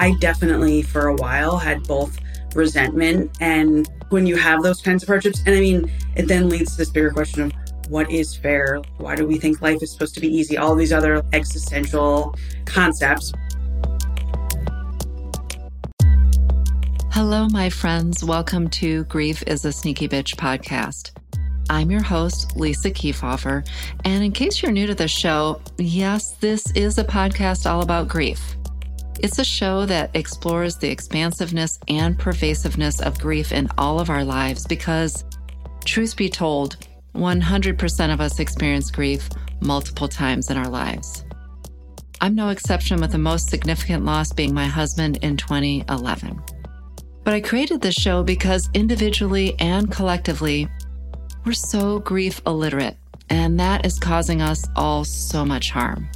I definitely, for a while, had both resentment and when you have those kinds of hardships. And I mean, it then leads to this bigger question of what is fair? Why do we think life is supposed to be easy? All these other existential concepts. Hello, my friends. Welcome to Grief is a Sneaky Bitch podcast. I'm your host, Lisa Keefauver. And in case you're new to the show, yes, this is a podcast all about grief. It's a show that explores the expansiveness and pervasiveness of grief in all of our lives because, truth be told, 100% of us experience grief multiple times in our lives. I'm no exception, with the most significant loss being my husband in 2011. But I created this show because individually and collectively, we're so grief illiterate, and that is causing us all so much harm.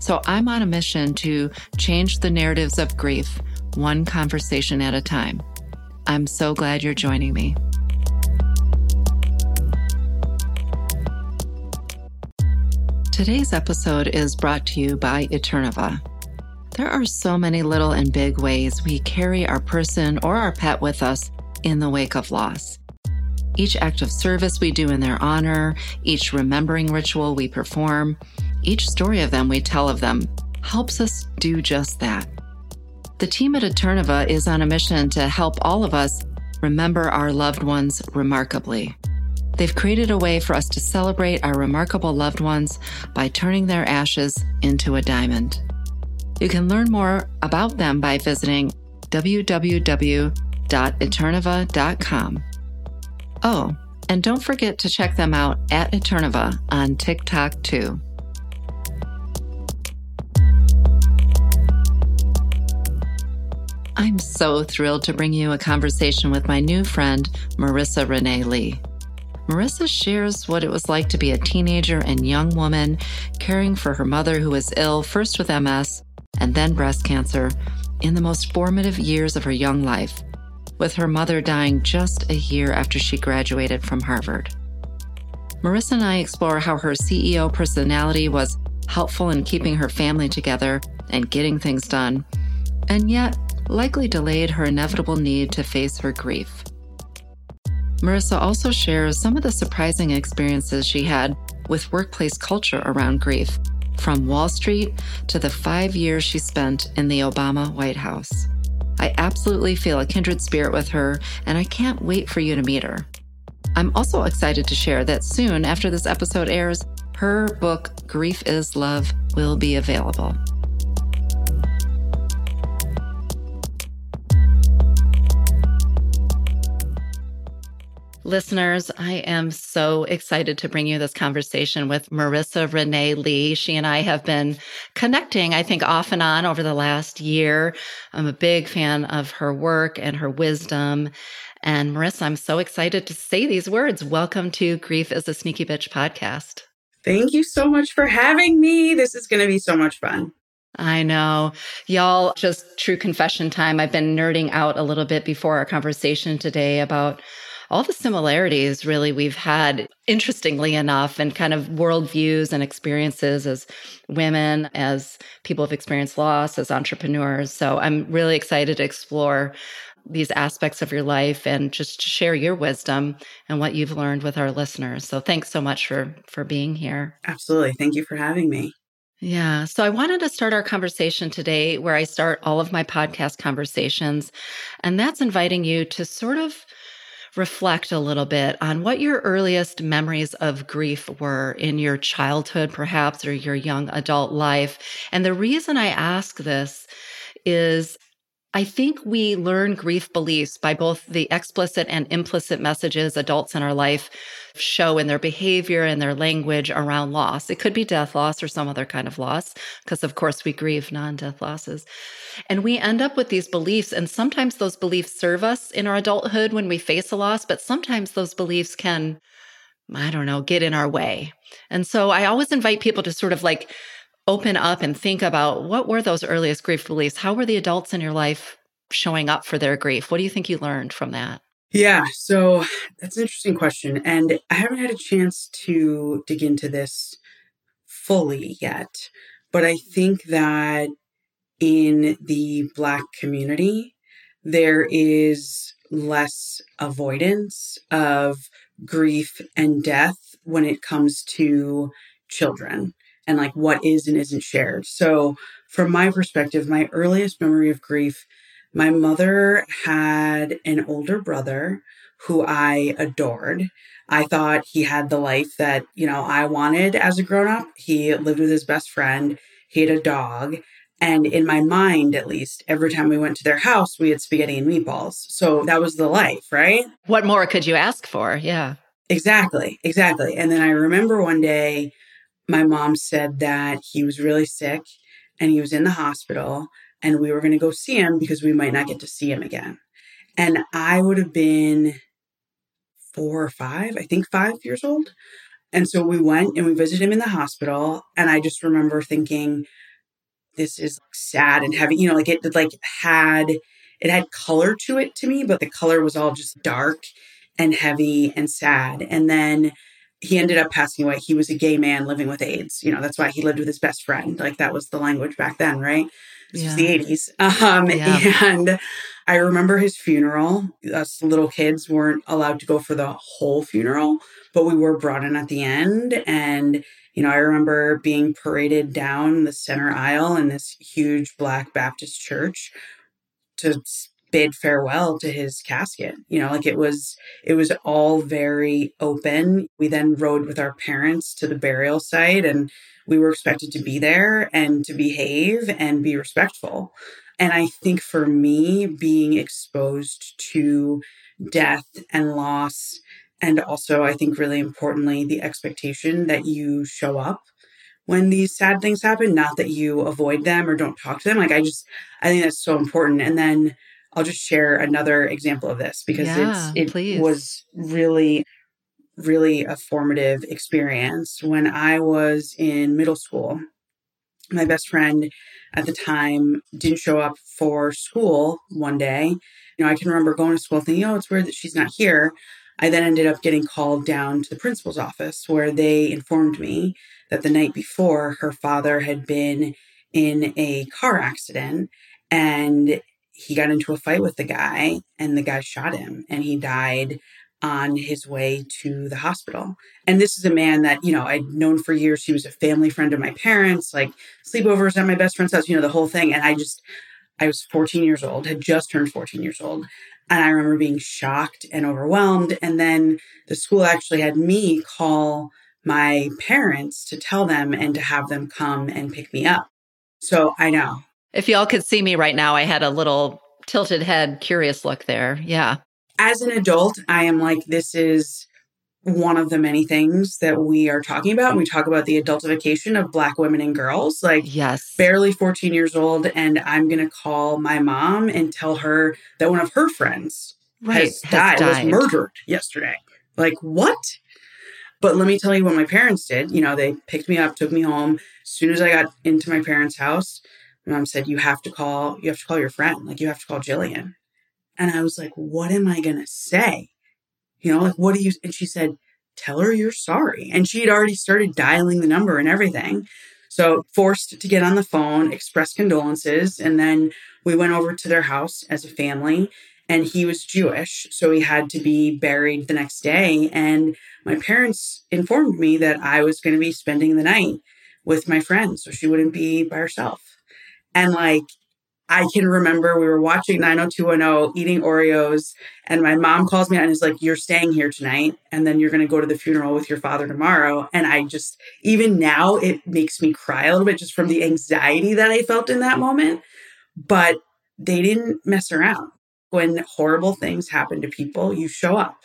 So I'm on a mission to change the narratives of grief, one conversation at a time. I'm so glad you're joining me. Today's episode is brought to you by Eterniva. There are so many little and big ways we carry our person or our pet with us in the wake of loss. Each act of service we do in their honor, each remembering ritual we perform, each story of them we tell of them helps us do just that. The team at Eterniva is on a mission to help all of us remember our loved ones remarkably. They've created a way for us to celebrate our remarkable loved ones by turning their ashes into a diamond. You can learn more about them by visiting www.eterniva.com. Oh, and don't forget to check them out at Eterniva on TikTok too. I'm so thrilled to bring you a conversation with my new friend, Marissa Renee Lee. Marissa shares what it was like to be a teenager and young woman caring for her mother who was ill, first with MS and then breast cancer, in the most formative years of her young life, with her mother dying just a year after she graduated from Harvard. Marissa and I explore how her CEO personality was helpful in keeping her family together and getting things done, and yet likely delayed her inevitable need to face her grief. Marissa also shares some of the surprising experiences she had with workplace culture around grief, from Wall Street to the five years she spent in the Obama White House. I absolutely feel a kindred spirit with her, and I can't wait for you to meet her. I'm also excited to share that soon after this episode airs, her book, Grief is Love, will be available. Listeners, I am so excited to bring you this conversation with Marissa Renee Lee. She and I have been connecting, I think, off and on over the last year. I'm a big fan of her work and her wisdom. And Marissa, I'm so excited to say these words. Welcome to Grief is a Sneaky Bitch podcast. Thank you so much for having me. This is going to be so much fun. I know. Y'all, just true confession time. I've been nerding out a little bit before our conversation today about all the similarities really we've had, interestingly enough, and kind of worldviews and experiences as women, as people have experienced loss, as entrepreneurs. So I'm really excited to explore these aspects of your life and just to share your wisdom and what you've learned with our listeners. So thanks so much for for being here. Absolutely. Thank you for having me. Yeah. So I wanted to start our conversation today where I start all of my podcast conversations. And that's inviting you to sort of reflect a little bit on what your earliest memories of grief were in your childhood, perhaps, or your young adult life. And the reason I ask this is I think we learn grief beliefs by both the explicit and implicit messages adults in our life show in their behavior and their language around loss. It could be death loss or some other kind of loss, because of course we grieve non death losses. And we end up with these beliefs, and sometimes those beliefs serve us in our adulthood when we face a loss, but sometimes those beliefs can, I don't know, get in our way. And so I always invite people to sort of like, open up and think about what were those earliest grief beliefs? How were the adults in your life showing up for their grief? What do you think you learned from that? Yeah, so that's an interesting question. And I haven't had a chance to dig into this fully yet. But I think that in the Black community, there is less avoidance of grief and death when it comes to children and like what is and isn't shared. So, from my perspective, my earliest memory of grief, my mother had an older brother who I adored. I thought he had the life that, you know, I wanted as a grown up. He lived with his best friend, he had a dog. And in my mind, at least, every time we went to their house, we had spaghetti and meatballs. So that was the life, right? What more could you ask for? Yeah. Exactly, exactly. And then I remember one day my mom said that he was really sick and he was in the hospital and we were going to go see him because we might not get to see him again. And I would have been four or five, I think five years old. And so we went and we visited him in the hospital. And I just remember thinking, this is sad and heavy. You know, like it like had it had color to it to me, but the color was all just dark and heavy and sad. And then he ended up passing away. He was a gay man living with AIDS. You know, that's why he lived with his best friend. Like that was the language back then, right? This yeah. was the 80s. Um, yeah. And I remember his funeral. Us little kids weren't allowed to go for the whole funeral, but we were brought in at the end. And, you know, I remember being paraded down the center aisle in this huge Black Baptist church to bid mm-hmm. farewell to his casket you know like it was it was all very open. We then rode with our parents to the burial site and we were expected to be there and to behave and be respectful. And i think for me being exposed to death and loss and also i think really importantly the expectation that you show up when these sad things happen not that you avoid them or don't talk to them like i just i think that's so important. And then I'll just share another example of this because yeah, it's it please. was really really a formative experience when I was in middle school. My best friend at the time didn't show up for school one day. You know, I can remember going to school thinking, "Oh, it's weird that she's not here." I then ended up getting called down to the principal's office where they informed me that the night before her father had been in a car accident and he got into a fight with the guy and the guy shot him and he died on his way to the hospital. And this is a man that, you know, I'd known for years. He was a family friend of my parents, like sleepovers at my best friend's house, you know, the whole thing. And I just, I was 14 years old, had just turned 14 years old. And I remember being shocked and overwhelmed. And then the school actually had me call my parents to tell them and to have them come and pick me up. So I know if y'all could see me right now, I had a little tilted head, curious look there. Yeah. As an adult, I am like, this is one of the many things that we are talking about. We talk about the adultification of Black women and girls. Like, yes, barely 14 years old. And I'm going to call my mom and tell her that one of her friends right, has, has died, died, was murdered yesterday. Like, what? But let me tell you what my parents did. You know, they picked me up, took me home. As soon as I got into my parents' house, mom said, You have to call, you have to call your friend. Like, you have to call Jillian. And I was like, What am I going to say? You know, like, what do you, and she said, Tell her you're sorry. And she had already started dialing the number and everything. So, forced to get on the phone, express condolences. And then we went over to their house as a family. And he was Jewish. So, he had to be buried the next day. And my parents informed me that I was going to be spending the night with my friend. So, she wouldn't be by herself. And like, I can remember we were watching 90210, eating Oreos, and my mom calls me and is like, You're staying here tonight, and then you're going to go to the funeral with your father tomorrow. And I just, even now, it makes me cry a little bit just from the anxiety that I felt in that moment. But they didn't mess around. When horrible things happen to people, you show up.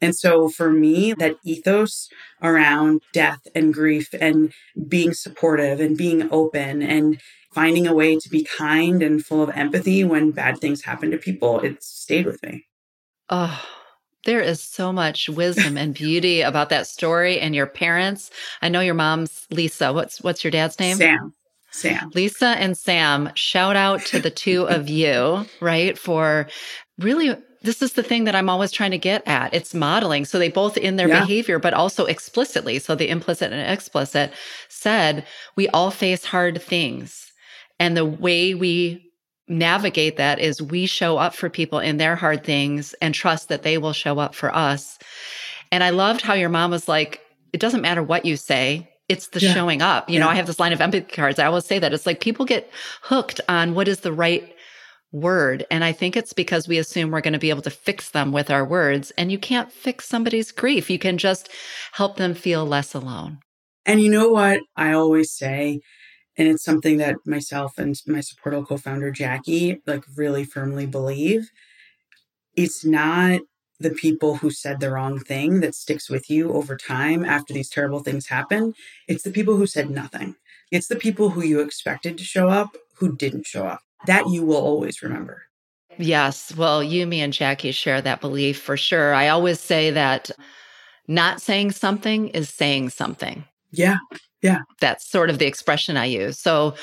And so for me, that ethos around death and grief and being supportive and being open and finding a way to be kind and full of empathy when bad things happen to people, it's stayed with me. Oh, there is so much wisdom and beauty about that story and your parents. I know your mom's Lisa. What's what's your dad's name? Sam. Sam. Lisa and Sam, shout out to the two of you, right? For really this is the thing that I'm always trying to get at. It's modeling. So they both in their yeah. behavior, but also explicitly. So the implicit and explicit said, we all face hard things And the way we navigate that is we show up for people in their hard things and trust that they will show up for us. And I loved how your mom was like, it doesn't matter what you say. It's the yeah. showing up. You yeah. know, I have this line of empathy cards. I always say that it's like people get hooked on what is the right word. And I think it's because we assume we're going to be able to fix them with our words. And you can't fix somebody's grief. You can just help them feel less alone. And you know what I always say? And it's something that myself and my Supportal co founder, Jackie, like really firmly believe. It's not the people who said the wrong thing that sticks with you over time after these terrible things happen. It's the people who said nothing. It's the people who you expected to show up who didn't show up. That you will always remember. Yes. Well, you, me, and Jackie share that belief for sure. I always say that not saying something is saying something. Yeah. Yeah. That's sort of the expression I use. So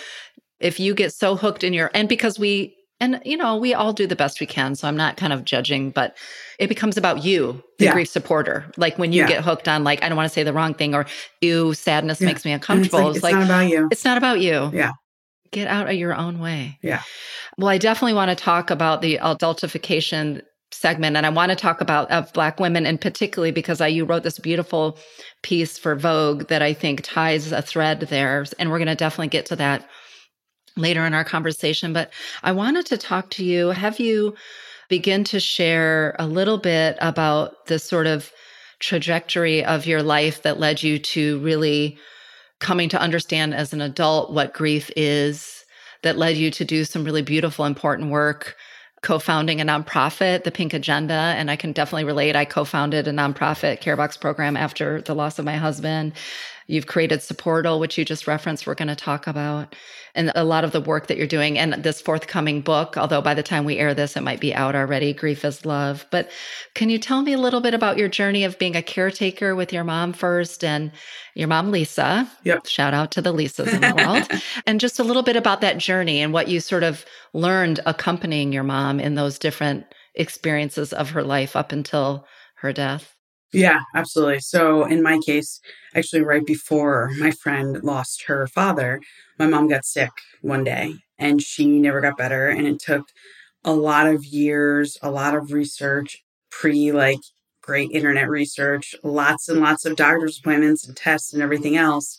if you get so hooked in your, and because we, and you know, we all do the best we can. So I'm not kind of judging, but it becomes about you, the yeah. grief supporter. Like when you yeah. get hooked on, like, I don't want to say the wrong thing or, ew, sadness yeah. makes me uncomfortable. It's, like, it's, it's like, not about you. It's not about you. Yeah. Get out of your own way. Yeah. Well, I definitely want to talk about the adultification segment and I want to talk about of black women and particularly because I you wrote this beautiful piece for Vogue that I think ties a thread there and we're going to definitely get to that later in our conversation but I wanted to talk to you have you begin to share a little bit about the sort of trajectory of your life that led you to really coming to understand as an adult what grief is that led you to do some really beautiful important work co-founding a nonprofit, the Pink Agenda, and I can definitely relate. I co-founded a nonprofit care box program after the loss of my husband. You've created Supportal, which you just referenced, we're going to talk about, and a lot of the work that you're doing. And this forthcoming book, although by the time we air this, it might be out already Grief is Love. But can you tell me a little bit about your journey of being a caretaker with your mom first and your mom, Lisa? Yep. Shout out to the Lisas in the world. and just a little bit about that journey and what you sort of learned accompanying your mom in those different experiences of her life up until her death. Yeah, absolutely. So in my case, actually right before my friend lost her father, my mom got sick one day and she never got better and it took a lot of years, a lot of research, pre like great internet research, lots and lots of doctor's appointments and tests and everything else.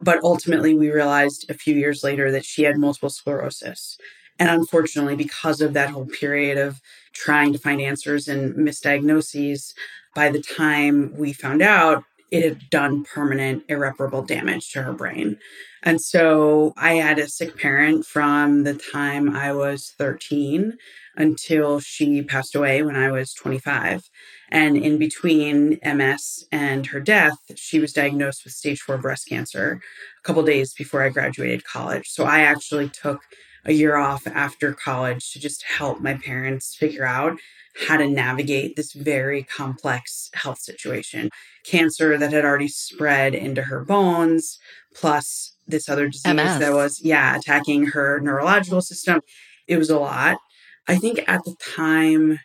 But ultimately, we realized a few years later that she had multiple sclerosis. And unfortunately, because of that whole period of trying to find answers and misdiagnoses, by the time we found out, it had done permanent, irreparable damage to her brain. And so I had a sick parent from the time I was 13 until she passed away when I was 25. And in between MS and her death, she was diagnosed with stage four breast cancer a couple days before I graduated college. So I actually took a year off after college to just help my parents figure out how to navigate this very complex health situation. Cancer that had already spread into her bones, plus this other disease MS. that was, yeah, attacking her neurological system. It was a lot. I think at the time,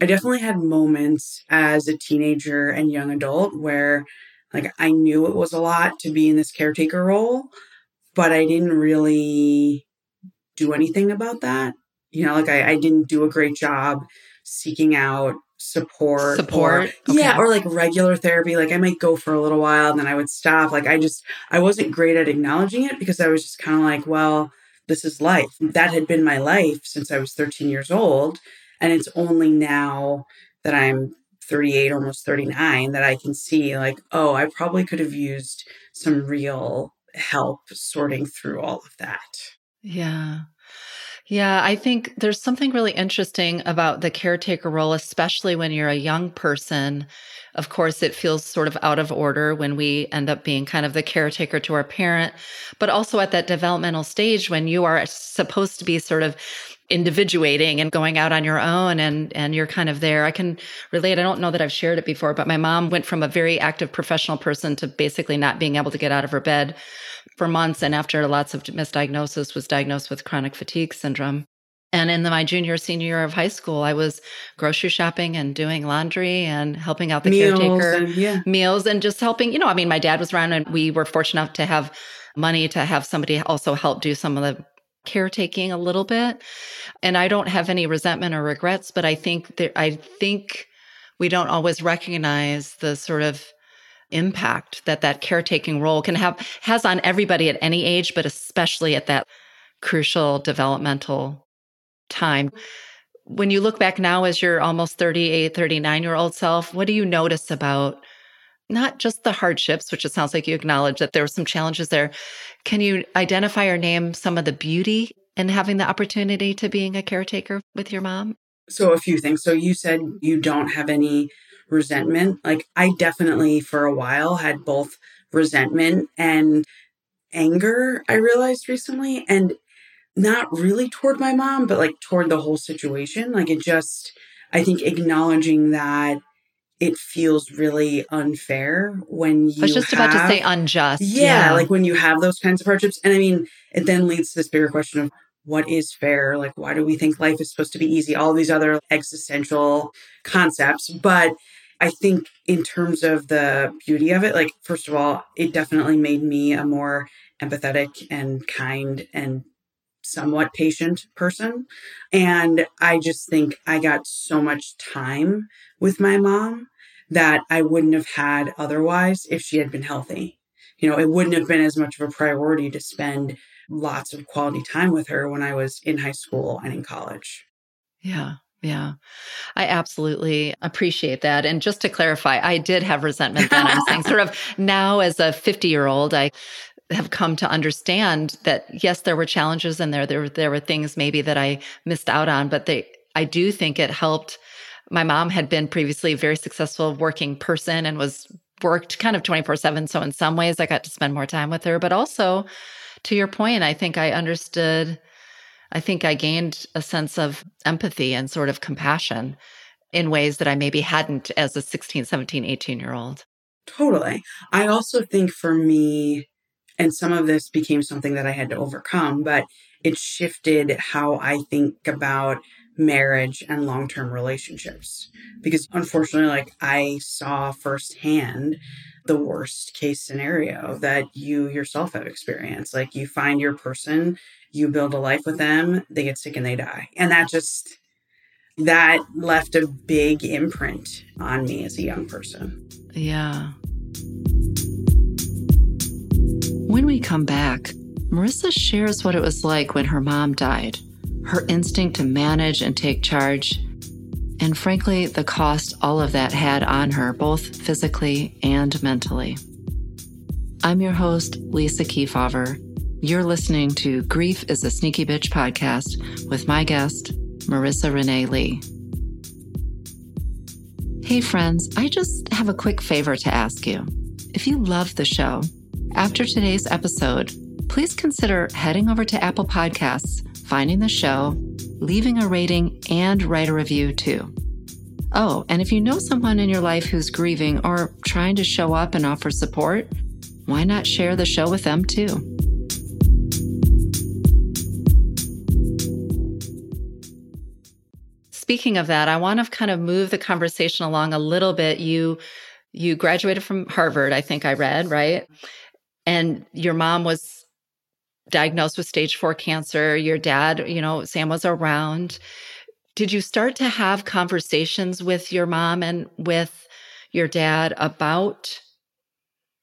I definitely had moments as a teenager and young adult where, like, I knew it was a lot to be in this caretaker role, but I didn't really do anything about that. You know like I, I didn't do a great job seeking out support support or, okay. yeah or like regular therapy. Like i might go for a little while and then i would stop. Like i just i wasn't great at acknowledging it because i was just kind of like well this is life. That had been my life since i was 13 years old and it's only now that i'm 38 almost 39 that i can see like oh i probably could have used some real help sorting through all of that yeah yeah, I think there's something really interesting about the caretaker role, especially when you're a young person. Of course, it feels sort of out of order when we end up being kind of the caretaker to our parent, but also at that developmental stage when you are supposed to be sort of individuating and going out on your own and and you're kind of there. I can relate. I don't know that I've shared it before, but my mom went from a very active professional person to basically not being able to get out of her bed for months and after lots of misdiagnosis was diagnosed with chronic fatigue syndrome. And in the, my junior, senior year of high school, I was grocery shopping and doing laundry and helping out the meals caretaker and, yeah. meals and just helping. You know, I mean, my dad was around and we were fortunate enough to have money to have somebody also help do some of the caretaking a little bit. And I don't have any resentment or regrets, but I think that I think we don't always recognize the sort of impact that that caretaking role can have has on everybody at any age but especially at that crucial developmental time when you look back now as your almost 38 39 year old self what do you notice about not just the hardships which it sounds like you acknowledge that there were some challenges there can you identify or name some of the beauty in having the opportunity to being a caretaker with your mom so a few things so you said you don't have any resentment. Like I definitely for a while had both resentment and anger, I realized recently, and not really toward my mom, but like toward the whole situation. Like it just, I think acknowledging that it feels really unfair when you. I was just have, about to say unjust. Yeah, yeah, like when you have those kinds of hardships. And I mean, it then leads to this bigger question of what is fair? Like, why do we think life is supposed to be easy? All these other existential concepts. But I think in terms of the beauty of it, like, first of all, it definitely made me a more empathetic and kind and somewhat patient person. And I just think I got so much time with my mom that I wouldn't have had otherwise if she had been healthy. You know, it wouldn't have been as much of a priority to spend lots of quality time with her when I was in high school and in college. Yeah. Yeah, I absolutely appreciate that. And just to clarify, I did have resentment then. I'm saying sort of now as a 50 year old, I have come to understand that yes, there were challenges and there, there, there were things maybe that I missed out on, but they, I do think it helped. My mom had been previously a very successful working person and was worked kind of 24 seven. So in some ways I got to spend more time with her, but also to your point, I think I understood I think I gained a sense of empathy and sort of compassion in ways that I maybe hadn't as a 16, 17, 18 year old. Totally. I also think for me, and some of this became something that I had to overcome, but it shifted how I think about marriage and long term relationships. Because unfortunately, like I saw firsthand the worst case scenario that you yourself have experienced. Like you find your person you build a life with them, they get sick and they die. And that just that left a big imprint on me as a young person. Yeah. When we come back, Marissa shares what it was like when her mom died, her instinct to manage and take charge, and frankly, the cost all of that had on her, both physically and mentally. I'm your host, Lisa Keefauver you're listening to Grief is a Sneaky Bitch podcast with my guest, Marissa Renee Lee. Hey, friends, I just have a quick favor to ask you. If you love the show, after today's episode, please consider heading over to Apple Podcasts, finding the show, leaving a rating, and write a review too. Oh, and if you know someone in your life who's grieving or trying to show up and offer support, why not share the show with them too? speaking of that, I want to kind of move the conversation along a little bit. You you graduated from Harvard, I think I read, right? And your mom was diagnosed with stage 4 cancer. Your dad, you know, Sam was around. Did you start to have conversations with your mom and with your dad about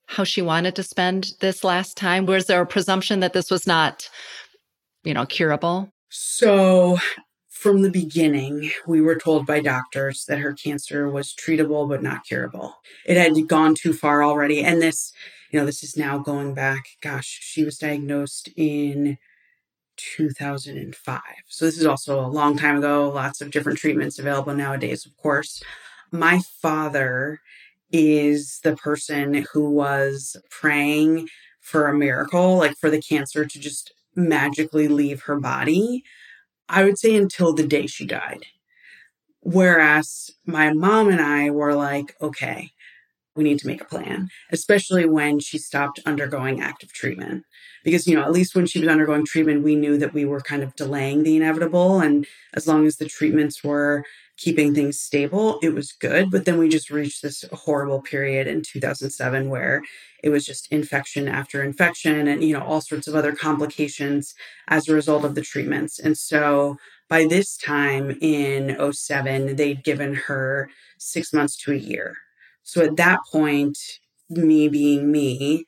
how she wanted to spend this last time? Was there a presumption that this was not, you know, curable? So from the beginning, we were told by doctors that her cancer was treatable but not curable. It had gone too far already. And this, you know, this is now going back, gosh, she was diagnosed in 2005. So this is also a long time ago, lots of different treatments available nowadays, of course. My father is the person who was praying for a miracle, like for the cancer to just magically leave her body I would say until the day she died. Whereas my mom and I were like, okay, we need to make a plan, especially when she stopped undergoing active treatment. Because, you know, at least when she was undergoing treatment, we knew that we were kind of delaying the inevitable. And as long as the treatments were keeping things stable, it was good. But then we just reached this horrible period in 2007 where it was just infection after infection and, you know, all sorts of other complications as a result of the treatments. And so by this time in 07, they'd given her six months to a year. So at that point, me being me,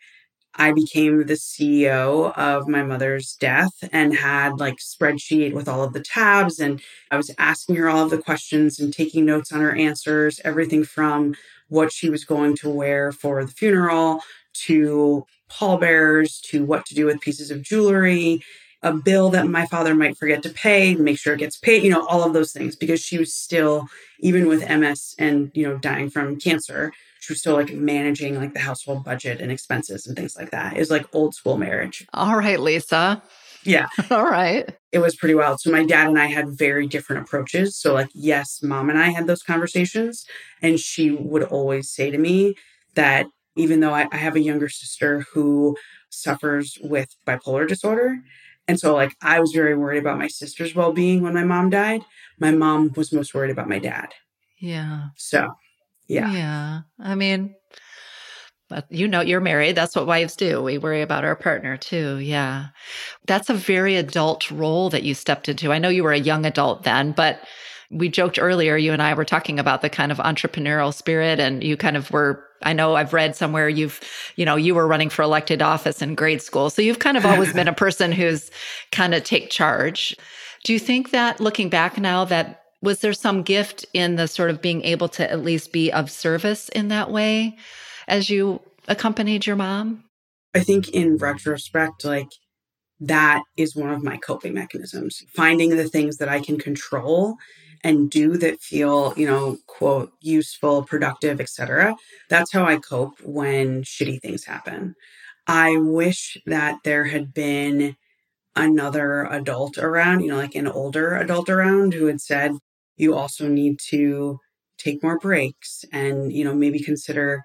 I became the CEO of my mother's death and had like spreadsheet with all of the tabs and I was asking her all of the questions and taking notes on her answers, everything from what she was going to wear for the funeral to pallbearers to what to do with pieces of jewelry, a bill that my father might forget to pay, make sure it gets paid, you know, all of those things because she was still even with MS and, you know, dying from cancer, she was still like managing like the household budget and expenses and things like that. It was like old school marriage. All right, Lisa. Yeah. All right. It was pretty wild. So my dad and I had very different approaches. So like yes, mom and I had those conversations and she would always say to me that even though I, I have a younger sister who suffers with bipolar disorder, and so like I was very worried about my sister's well-being when my mom died. My mom was most worried about my dad. Yeah. So yeah. Yeah. I mean, but you know, you're married. That's what wives do. We worry about our partner too. Yeah. That's a very adult role that you stepped into. I know you were a young adult then, but we joked earlier, you and I were talking about the kind of entrepreneurial spirit, and you kind of were. I know I've read somewhere you've, you know, you were running for elected office in grade school. So you've kind of always been a person who's kind of take charge. Do you think that looking back now, that was there some gift in the sort of being able to at least be of service in that way as you accompanied your mom? I think in retrospect, like that is one of my coping mechanisms, finding the things that I can control and do that feel, you know, quote, useful, productive, etc. That's how I cope when shitty things happen. I wish that there had been another adult around, you know, like an older adult around who had said, you also need to take more breaks and, you know, maybe consider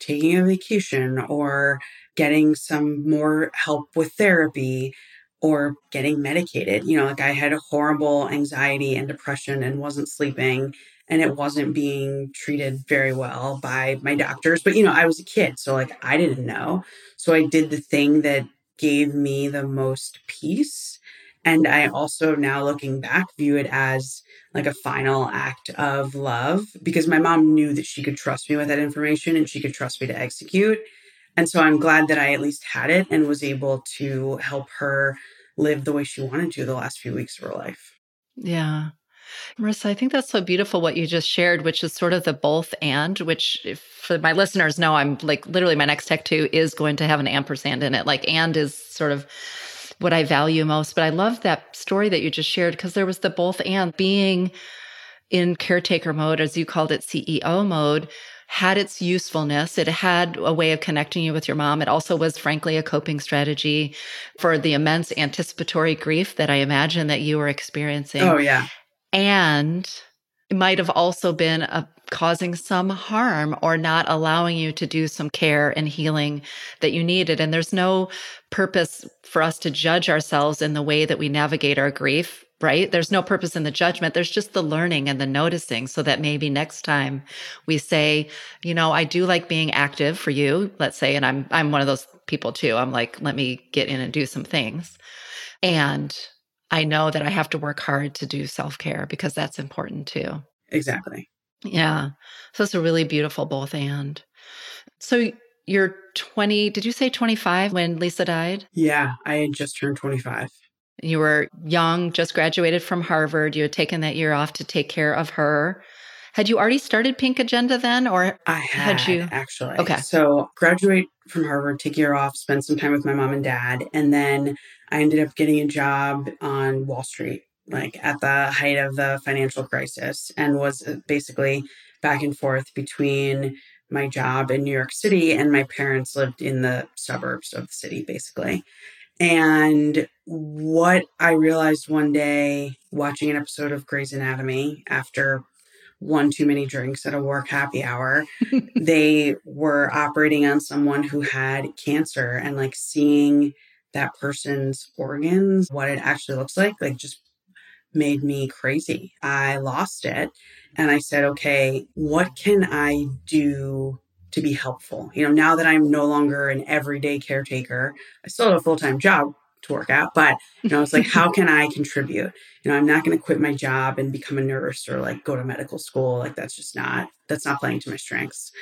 taking a vacation or getting some more help with therapy or getting medicated. You know, like I had horrible anxiety and depression and wasn't sleeping and it wasn't being treated very well by my doctors. But, you know, I was a kid. So, like, I didn't know. So I did the thing that gave me the most peace. And I also, now looking back, view it as like a final act of love because my mom knew that she could trust me with that information and she could trust me to execute. And so I'm glad that I at least had it and was able to help her live the way she wanted to the last few weeks of her life. Yeah. Marissa, I think that's so beautiful what you just shared, which is sort of the both and, which for my listeners know, I'm like literally my next tech two is going to have an ampersand in it. Like and is sort of what I value most. But I love that story that you just shared because there was the both and being in caretaker mode, as you called it, CEO mode, had its usefulness. It had a way of connecting you with your mom. It also was, frankly, a coping strategy for the immense anticipatory grief that I imagine that you were oh, experiencing. Oh, yeah. And might have also been a, causing some harm or not allowing you to do some care and healing that you needed. And there's no purpose for us to judge ourselves in the way that we navigate our grief right? There's no purpose in the judgment. There's just the learning and the noticing so that maybe next time we say, you know, I do like being active for you, let's say, and I'm I'm one of those people too. I'm like, let me get in and do some things. And I know that I have to work hard to do self-care because that's important too. Exactly. Yeah. So it's a really beautiful both and. So you're 20, did you say 25 when Lisa died? Yeah, I had just turned 25. You were young, just graduated from Harvard. You had taken that year off to take care of her. Had you already started Pink Agenda then, or I had, had you actually? Okay, so graduate from Harvard, take a year off, spend some time with my mom and dad, and then I ended up getting a job on Wall Street, like at the height of the financial crisis, and was uh, basically back and forth between my job in New York City and my parents lived in the suburbs of the city, basically. And what I realized one day watching an episode of Grey's Anatomy after one too many drinks at a work happy hour, they were operating on someone who had cancer and like seeing that person's organs, what it actually looks like, like just made me crazy. I lost it. And I said, okay, what can I do to be helpful? You know, now that I'm no longer an everyday caretaker, I still have a full time job to work out, but, you know, it's like, how can I contribute? You know, I'm not going to quit my job and become a nurse or like go to medical school. Like, that's just not, that's not playing to my strengths.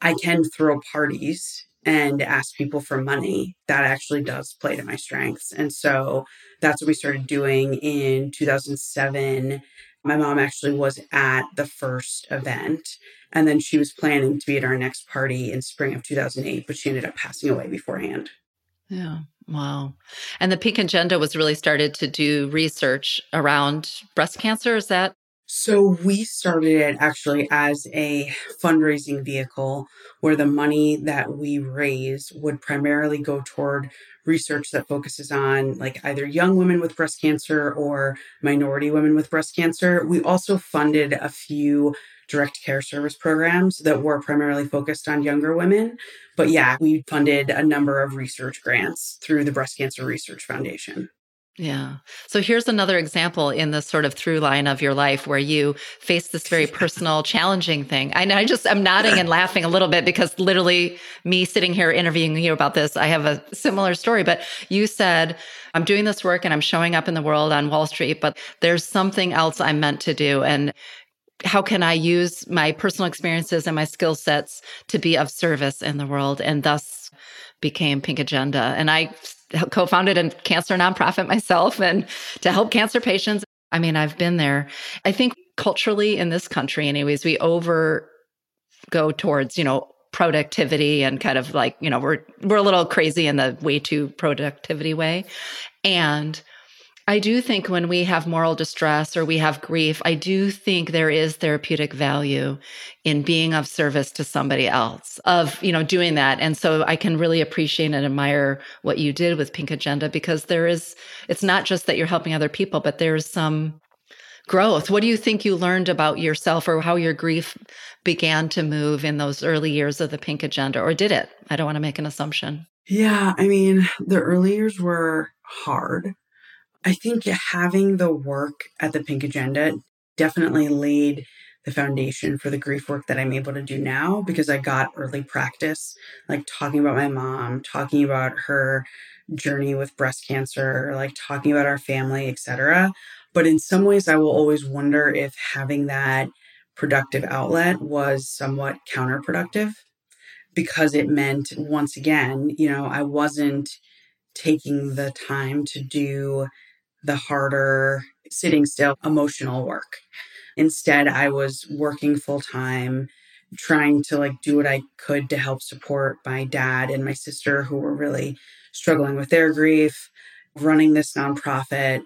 I can throw parties and ask people for money, that actually does play to my strengths. And so that's what we started doing in 2007. My mom actually was at the first event, and then she was planning to be at our next party in spring of 2008, but she ended up passing away beforehand. Yeah. Wow. And the Pink Agenda was really started to do research around breast cancer. Is that so we started it actually as a fundraising vehicle where the money that we raise would primarily go toward research that focuses on like either young women with breast cancer or minority women with breast cancer. We also funded a few direct care service programs that were primarily focused on younger women. But yeah, we funded a number of research grants through the Breast Cancer Research Foundation. Yeah. So here's another example in the sort of through line of your life where you face this very personal, challenging thing. And I just, I'm nodding and laughing a little bit because literally me sitting here interviewing you about this, I have a similar story. But you said, I'm doing this work and I'm showing up in the world on Wall Street, but there's something else I'm meant to do. And how can I use my personal experiences and my skill sets to be of service in the world? And thus became Pink Agenda. And I co-founded a cancer nonprofit myself and to help cancer patients. I mean, I've been there. I think culturally in this country anyways, we over go towards, you know, productivity and kind of like, you know, we're we're a little crazy in the way too productivity way. And I do think when we have moral distress or we have grief, I do think there is therapeutic value in being of service to somebody else, of, you know, doing that. And so I can really appreciate and admire what you did with Pink Agenda because there is, it's not just that you're helping other people, but there's some growth. What do you think you learned about yourself or how your grief began to move in those early years of the Pink Agenda? Or did it? I don't want to make an assumption. Yeah. I mean, the early years were hard I think having the work at the Pink Agenda definitely laid the foundation for the grief work that I'm able to do now because I got early practice, like talking about my mom, talking about her journey with breast cancer, like talking about our family, etc. But in some ways, I will always wonder if having that productive outlet was somewhat counterproductive because it meant, once again, you know, I wasn't taking the time to do the harder sitting still emotional work. Instead, I was working full time, trying to like do what I could to help support my dad and my sister who were really struggling with their grief, running this nonprofit,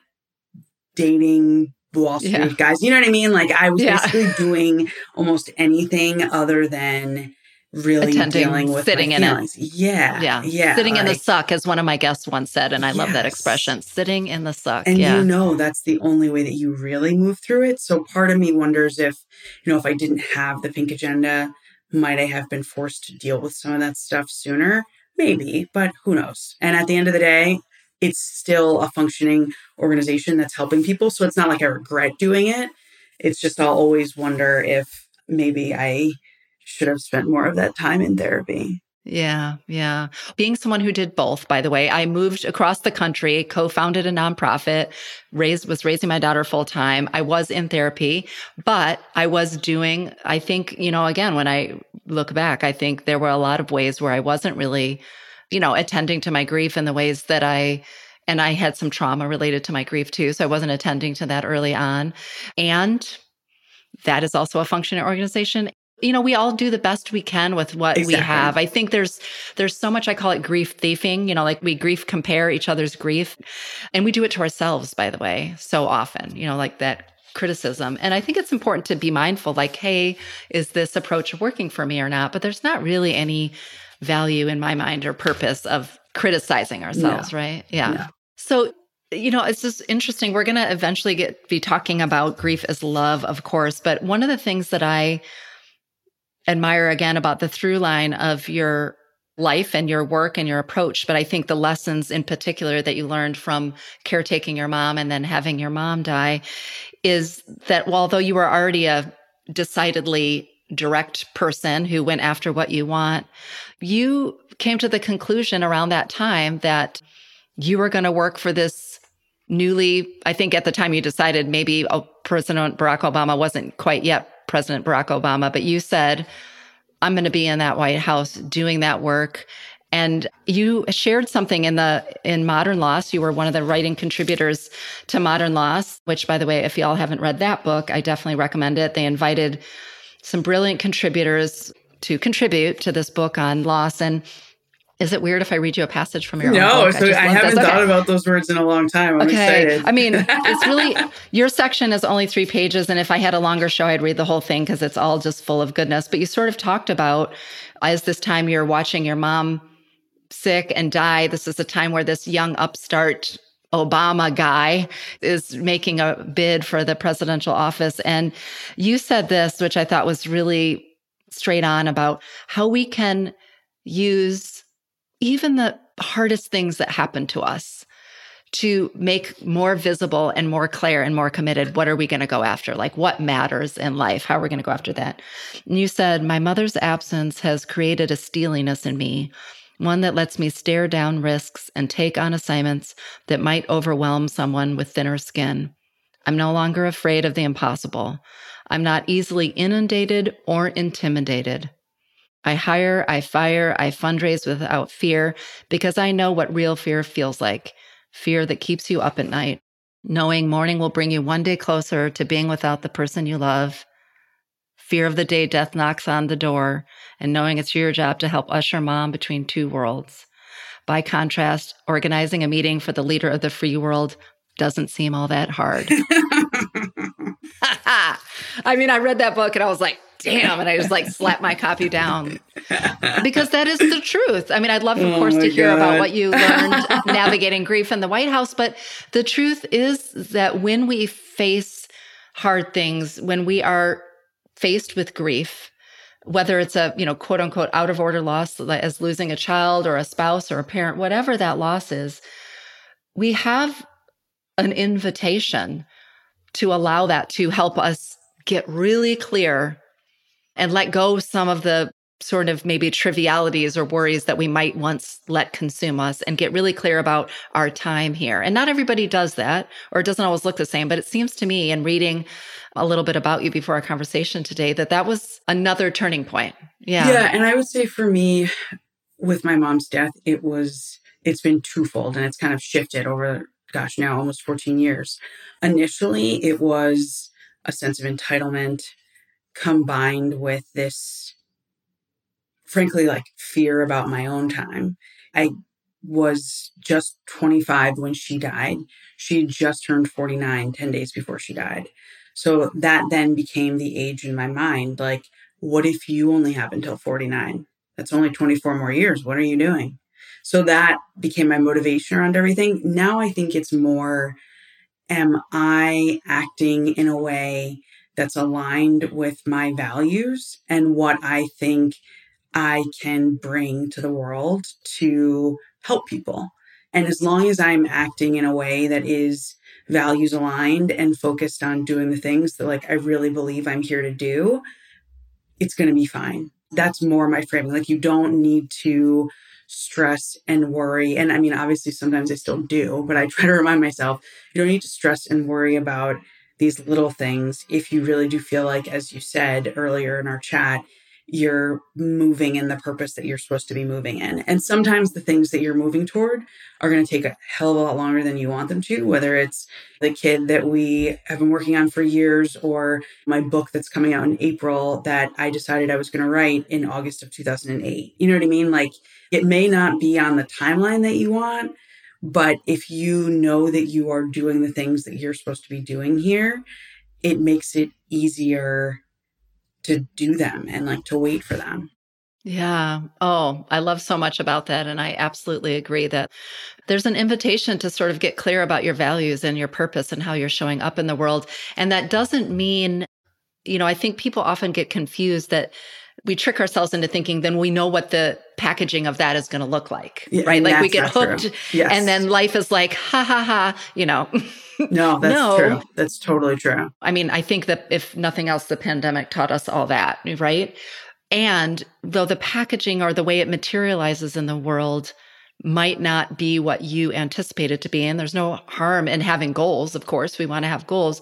dating Wall Street yeah. guys. You know what I mean? Like I was yeah. basically doing almost anything other than really Attending, dealing with sitting in feelings. it. Yeah. Yeah. Yeah. Sitting like, in the suck, as one of my guests once said. And I yes. love that expression sitting in the suck. And yeah. you know, that's the only way that you really move through it. So part of me wonders if, you know, if I didn't have the pink agenda, might I have been forced to deal with some of that stuff sooner? Maybe, but who knows? And at the end of the day, it's still a functioning organization that's helping people. So it's not like I regret doing it. It's just I'll always wonder if maybe I should have spent more of that time in therapy. Yeah, yeah. Being someone who did both, by the way, I moved across the country, co-founded a nonprofit, raised was raising my daughter full time. I was in therapy, but I was doing I think, you know, again, when I look back, I think there were a lot of ways where I wasn't really, you know, attending to my grief in the ways that I and I had some trauma related to my grief too, so I wasn't attending to that early on. And that is also a functioning organization you know we all do the best we can with what exactly. we have. I think there's there's so much i call it grief thieving you know like we grief compare each other's grief. And we do it to ourselves by the way so often you know like that criticism. And i think it's important to be mindful like hey is this approach working for me or not? But there's not really any value in my mind or purpose of criticizing ourselves no. right? Yeah. No. so you know it's just interesting. We're going to eventually get be talking about grief as love of course. But one of the things that i admire again about the through line of your life and your work and your approach. But I think the lessons in particular that you learned from caretaking your mom and then having your mom die is that although you were already a decidedly direct person who went after what you want, you came to the conclusion around that time that you were going to work for this newly, I think at the time you decided maybe President Barack Obama wasn't quite yet President Barack Obama, but you said, I'm going to be in that White House doing that work. And you shared something in the in Modern Loss. You were one of the writing contributors to Modern Loss, which by the way, if y'all haven't read that book, I definitely recommend it. They invited some brilliant contributors to contribute to this book on loss. And is it weird if I read you a passage from your no, own book? No, so I, I haven't thought about those words in a long time. I'm okay. Excited. I mean, it's really your section is only three pages, and if I had a longer show, I'd read the whole thing because it's all just full of goodness. But you sort of talked about as this time you're watching your mom sick and die. This is a time where this young upstart Obama guy is making a bid for the presidential office. And you said this, which I thought was really straight on about how we can use even the hardest things that happen to us to make more visible and more clear and more committed what are we going to go after? Like what matters in life? How are we going to go after that? And you said my mother's absence has created a steeliness in me one that lets me stare down risks and take on assignments that might overwhelm someone with thinner skin. I'm no longer afraid of the impossible. I'm not easily inundated or intimidated I hire, I fire, I fundraise without fear because I know what real fear feels like fear that keeps you up at night, knowing morning will bring you one day closer to being without the person you love, fear of the day death knocks on the door, and knowing it's your job to help usher mom between two worlds. By contrast, organizing a meeting for the leader of the free world doesn't seem all that hard. I mean, I read that book and I was like, damn. And I just like slap my copy down because that is the truth. I mean, I'd love, of oh course, to hear about what you learned navigating grief in the White House. But the truth is that when we face hard things, when we are faced with grief, whether it's a, you know, quote unquote out of order loss as losing a child or a spouse or a parent, whatever that loss is, we have an invitation to allow that to help us get really clear and let go some of the sort of maybe trivialities or worries that we might once let consume us and get really clear about our time here. And not everybody does that or it doesn't always look the same, but it seems to me in reading a little bit about you before our conversation today that that was another turning point. Yeah. Yeah. And I would say for me, with my mom's death, it was, it's been twofold and it's kind of shifted over, gosh, now almost 14 years. Initially, it was a sense of entitlement combined with this, frankly, like fear about my own time. I was just 25 when she died. She just turned 49 10 days before she died. So that then became the age in my mind. Like, what if you only have until 49? That's only 24 more years. What are you doing? So that became my motivation around everything. Now I think it's more, am I acting in a way that's aligned with my values and what I think I can bring to the world to help people. And as long as I'm acting in a way that is values aligned and focused on doing the things that like I really believe I'm here to do, it's going to be fine. That's more my framing. Like you don't need to stress and worry. And I mean, obviously sometimes I still do, but I try to remind myself, you don't need to stress and worry about these little things if you really do feel like, as you said earlier in our chat, you're moving in the purpose that you're supposed to be moving in. And sometimes the things that you're moving toward are going to take a hell of a lot longer than you want them to, whether it's the kid that we have been working on for years or my book that's coming out in April that I decided I was going to write in August of 2008. You know what I mean? Like it may not be on the timeline that you want, but if you know that you are doing the things that you're supposed to be doing here, it makes it easier to do them and like to wait for them. Yeah. Oh, I love so much about that. And I absolutely agree that there's an invitation to sort of get clear about your values and your purpose and how you're showing up in the world. And that doesn't mean, you know, I think people often get confused that we trick ourselves into thinking then we know what the packaging of that is going to look like Yeah, right like we get hooked. Yes. and then life is like ha ha ha you know no, that's No. true. That's totally true. I mean, I think that if nothing else, the pandemic taught us all that, right? And though the packaging or the way it materializes in the world might not be what you anticipate it to be, and there's no harm in having goals, of course, we want to have goals.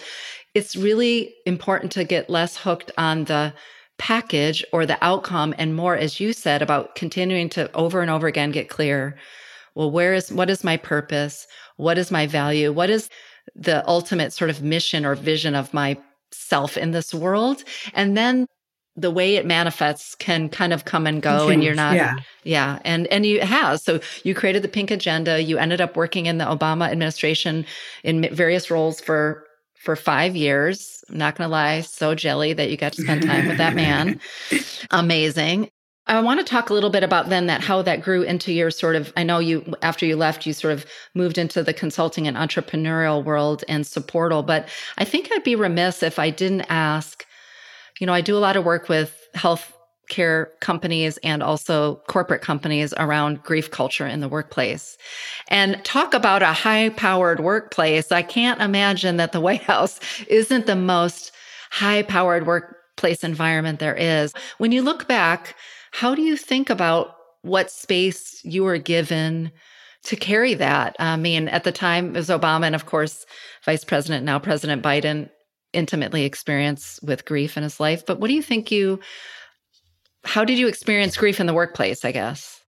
It's really important to get less hooked on the package or the outcome and more, as you said, about continuing to over and over again get clear. Well, where is what is my purpose? What is my value? What is the ultimate sort of mission or vision of myself in this world. And then the way it manifests can kind of come and go and you're not Yeah. yeah and and you has so you created the pink agenda you ended up working in the obama administration in various roles for for five years. I'm not gonna lie so jelly that you got to spend time with that man. Amazing. I want to talk a little bit about then that how that grew into your sort of I know you after you left you sort of moved into the consulting and entrepreneurial world and supportal but I think I'd be remiss if I didn't ask you know I do a lot of work with health care companies and also corporate companies around grief culture in the workplace. And talk about a high powered workplace. I can't imagine that the White House isn't the most high powered workplace environment there is. When you look back, how do you think about what space you were given to carry that? I mean, at the time it was Obama and of course Vice President, now President Biden, intimately experienced with grief in his life. But what do you think you how did you experience grief in the workplace, I guess?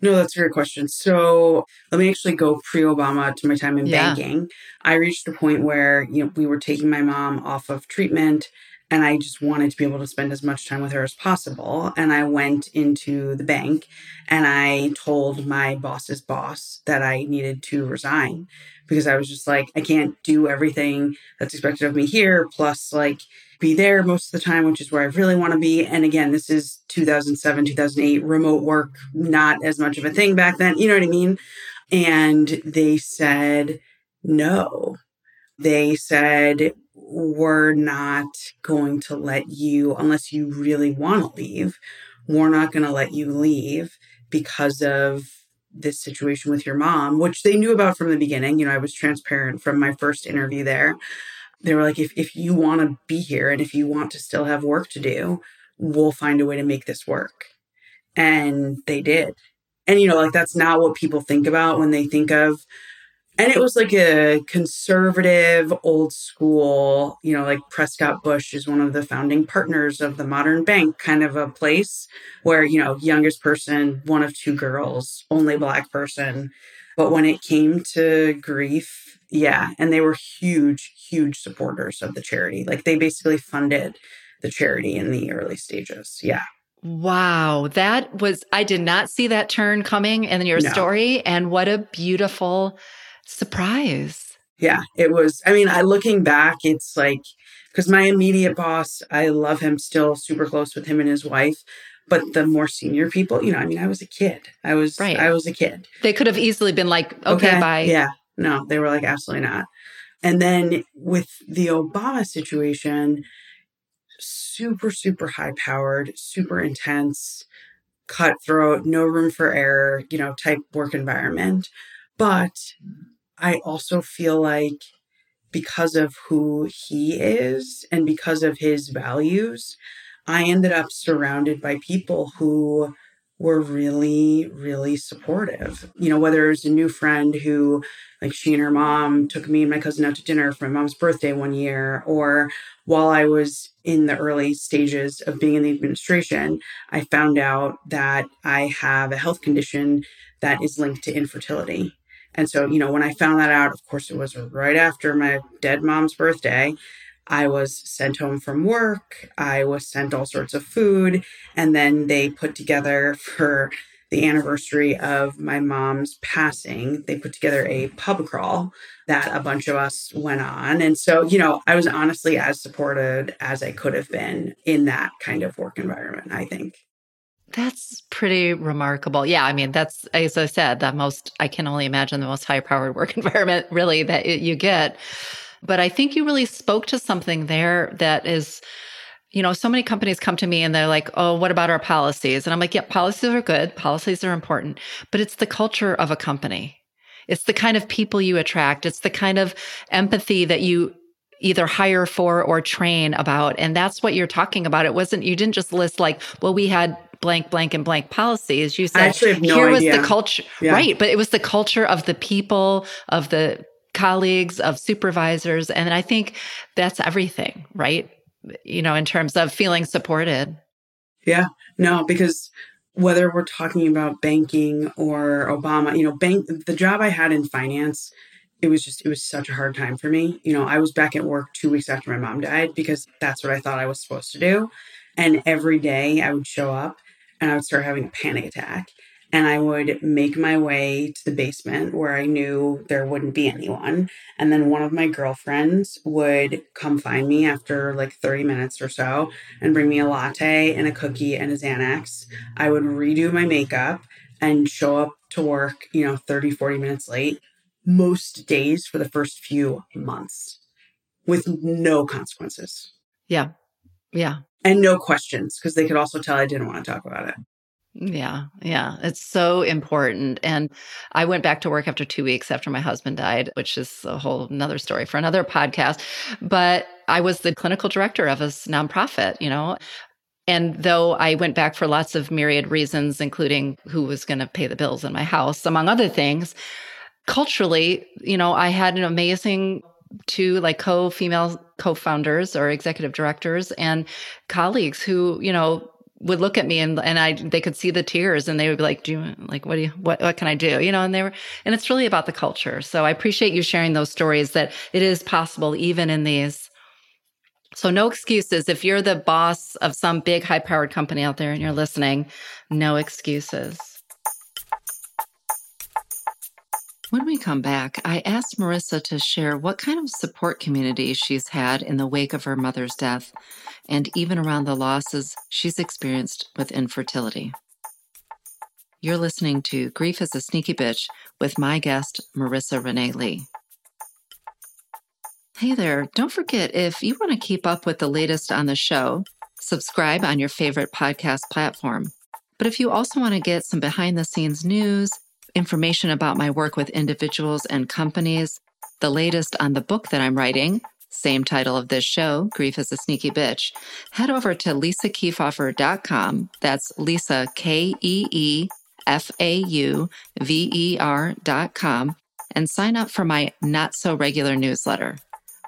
No, that's a great question. So let me actually go pre-Obama to my time in Yeah. banking. I reached a point where you know we were taking my mom off of treatment, and I just wanted to be able to spend as much time with her as possible. And I went into the bank, and I told my boss's boss that I needed to resign because I was just like, I can't do everything that's expected of me here. Plus, like be there most of the time, which is where I really want to be. And again, this is 2007, 2008, remote work, not as much of a thing back then. You know what I mean? And they said, no. They said, we're not going to let you, unless you really want to leave, we're not going to let you leave because of this situation with your mom, which they knew about from the beginning. You know, I was transparent from my first interview there they were like, if, if you want to be here and if you want to still have work to do, we'll find a way to make this work. And they did. And, you know, like that's not what people think about when they think of, and it was like a conservative, old school, you know, like Prescott Bush is one of the founding partners of the modern bank, kind of a place where, you know, youngest person, one of two girls, only black person. But when it came to grief, yeah, and they were huge, huge supporters of the charity. Like they basically funded the charity in the early stages. Yeah. Wow, that was I did not see that turn coming in your No. story and what a beautiful surprise. Yeah. It was, I mean, I looking back, it's like, because my immediate boss, I love him still super close with him and his wife. But the more senior people, you know, I mean, I was a kid. I was, Right. I was a kid. They could have easily been like, okay, bye. Yeah. No, they were like, absolutely not. And then with the Obama situation, super, super high powered, super intense, cutthroat, no room for error, you know, type work environment. But I also feel like because of who he is and because of his values, I ended up surrounded by people who were really, really supportive. You know, whether it was a new friend who, like, she and her mom took me and my cousin out to dinner for my mom's birthday one year, or while I was in the early stages of being in the administration, I found out that I have a health condition that is linked to infertility. And so, you know, when I found that out, of course, it was right after my dead mom's birthday. I was sent home from work. I was sent all sorts of food. And then they put together for the anniversary of my mom's passing, they put together a pub crawl that a bunch of us went on. And so, you know, I was honestly as supported as I could have been in that kind of work environment, I think. That's pretty remarkable. Yeah, I mean, that's as I said, the most I can only imagine the most high-powered work environment really that you get. But I think you really spoke to something there that is you know, so many companies come to me and they're like, oh, what about our policies? And I'm like, yeah, policies are good. Policies are important, but it's the culture of a company. It's the kind of people you attract. It's the kind of empathy that you either hire for or train about. And that's what you're talking about. It wasn't, you didn't just list like, well, we had blank, blank, and blank policies. You said, no here idea. was the culture, yeah. right? But it was the culture of the people, of the colleagues, of supervisors. And I think that's everything, right? You know, in terms of feeling supported. Yeah, no, because whether we're talking about banking or Obama, you know, bank the job I had in finance, it was just it was such a hard time for me. You know, I was back at work 2 weeks after my mom died because that's what I thought I was supposed to do. And every day I would show up and I would start having a panic attack and I would make my way to the basement where I knew there wouldn't be anyone. And then one of my girlfriends would come find me after like 30 minutes or so and bring me a latte and a cookie and a Xanax. I would redo my makeup and show up to work, you know, 30, 40 minutes late most days for the first few months with no consequences. Yeah. Yeah. And no questions because they could also tell I didn't want to talk about it. Yeah, yeah. It's so important. And I went back to work after two weeks after my husband died, which is a whole another story for another podcast. But I was the clinical director of a nonprofit, you know. And though I went back for lots of myriad reasons, including who was going to pay the bills in my house, among other things, culturally, you know, I had an amazing two like co female co founders or executive directors and colleagues who, you know, would look at me and and I they could see the tears and they would be like, "Do you like what do you what what can I do?" You know, and they were and it's really about the culture. So I appreciate you sharing those stories that it is possible even in these so no excuses if you're the boss of some big high powered company out there and you're listening, no excuses. When we come back, I asked Marissa to share what kind of support community she's had in the wake of her mother's death and even around the losses she's experienced with infertility. You're listening to Grief is a Sneaky Bitch with my guest, Marissa Renee Lee. Hey there, don't forget if you want to keep up with the latest on the show, subscribe on your favorite podcast platform. But if you also want to get some behind the scenes news, information about my work with individuals and companies, the latest on the book that I'm writing, same title of this show, Grief is a Sneaky Bitch, head over to lisakeefauver.com. That's Lisa, K E E F A U V E R.com, and sign up for my not so regular newsletter.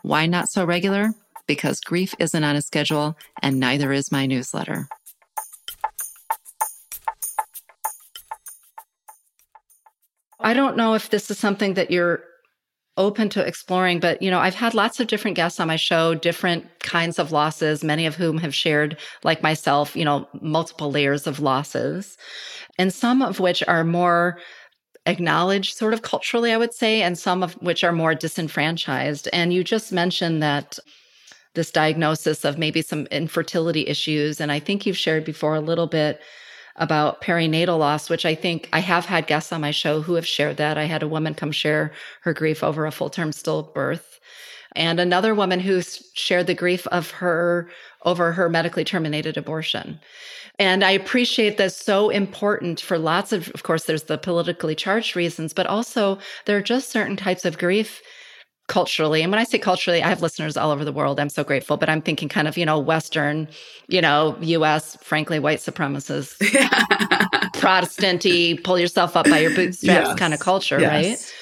Why not so regular? Because grief isn't on a schedule, and neither is my newsletter. I don't know if this is something that you're open to exploring, but you know, I've had lots of different guests on my show, different kinds of losses, many of whom have shared, like myself, you know, multiple layers of losses, and some of which are more acknowledged sort of culturally, I would say, and some of which are more disenfranchised. And you just mentioned that this diagnosis of maybe some infertility issues. And I think you've shared before a little bit about perinatal loss, which I think I have had guests on my show who have shared that. I had a woman come share her grief over a full term stillbirth, and another woman who shared the grief of her over her medically terminated abortion. And I appreciate that's so important for lots of, of course, there's the politically charged reasons, but also there are just certain types of grief culturally. And when I say culturally, I have listeners all over the world. I'm so grateful, but I'm thinking kind of, you know, Western, you know, US, frankly, white supremacist, Protestanty, pull yourself up by your bootstraps yes. kind of culture, yes. right?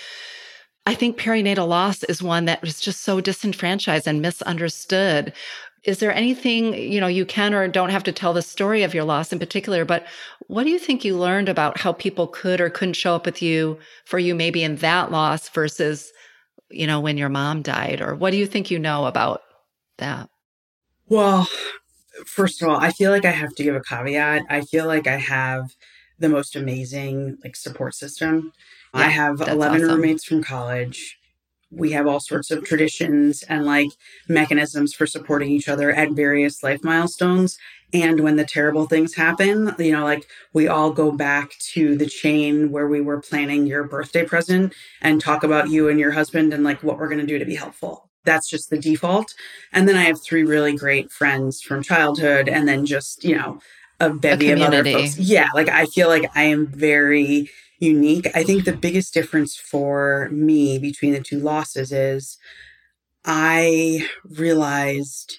I think perinatal loss is one that is just so disenfranchised and misunderstood. Is there anything, you know, you can or don't have to tell the story of your loss in particular, but what do you think you learned about how people could or couldn't show up with you for you maybe in that loss versus you know, when your mom died? Or what do you think you know about that? Well, first of all, I feel like I have to give a caveat. I feel like I have the most amazing like support system. Yeah, I have 11 awesome. roommates from college. We have all sorts of traditions and like mechanisms for supporting each other at various life milestones. And when the terrible things happen, you know, like we all go back to the chain where we were planning your birthday present and talk about you and your husband and like what we're going to do to be helpful. that's just the default. And then I have three really great friends from childhood and then just, you know, a bevy a of other folks. Yeah, like I feel like I am very unique. I think the biggest difference for me between the two losses is I realized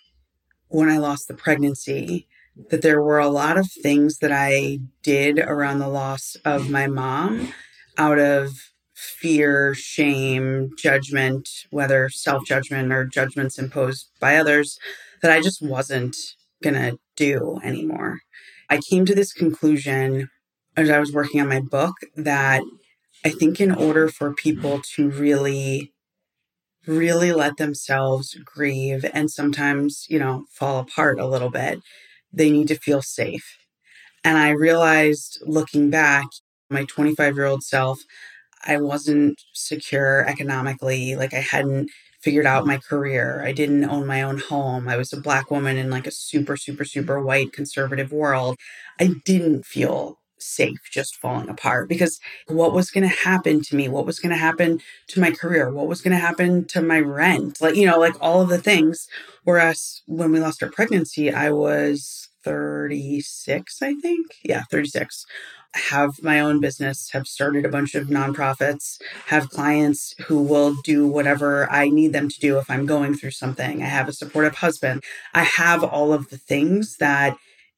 when I lost the pregnancy that there were a lot of things that I did around the loss of mm-hmm. my mom out of fear, shame, judgment, whether self judgment or judgments imposed by others, that I just wasn't going to do anymore. I came to this conclusion as I was working on my book that I think in order for people to really, really let themselves grieve and sometimes, you know, fall apart a little bit, they need to feel safe. And I realized looking back, my 25 year old self, I wasn't secure economically. Like I hadn't figured out my career. I didn't own my own home. I was a black woman in like a super, super, super white conservative world. I didn't feel safe just falling apart because what was going to happen to me? What was going to happen to my career? What was going to happen to my rent? Like, you know, like all of the things. Whereas when we lost our pregnancy, I was 36, I think. Yeah, 36 have my own business, have started a bunch of nonprofits, have clients who will do whatever I need them to do if I'm going through something. I have a supportive husband. I have all of the things that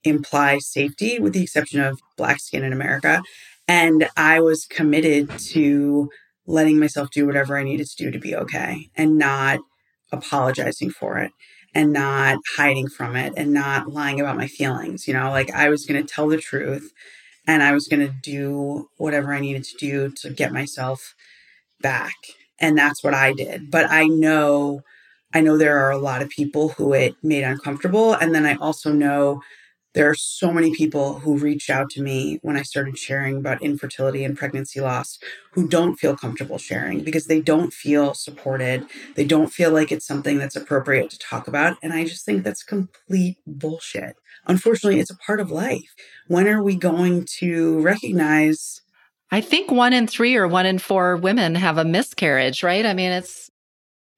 imply safety, with the exception of black skin in America. And I was committed to letting myself do whatever I needed to do to be okay and not apologizing for it and not hiding from it and not lying about my feelings. You know, like I was going to tell the truth and I was going to do whatever I needed to do to get myself back. And that's what I did. But I know I know there are a lot of people who it made uncomfortable and then I also know there are so many people who reached out to me when I started sharing about infertility and pregnancy loss who don't feel comfortable sharing because they don't feel supported. They don't feel like it's something that's appropriate to talk about. And I just think that's complete bullshit. Unfortunately, it's a part of life. When are we going to recognize? I think one in three or one in four women have a miscarriage, right? I mean, it's.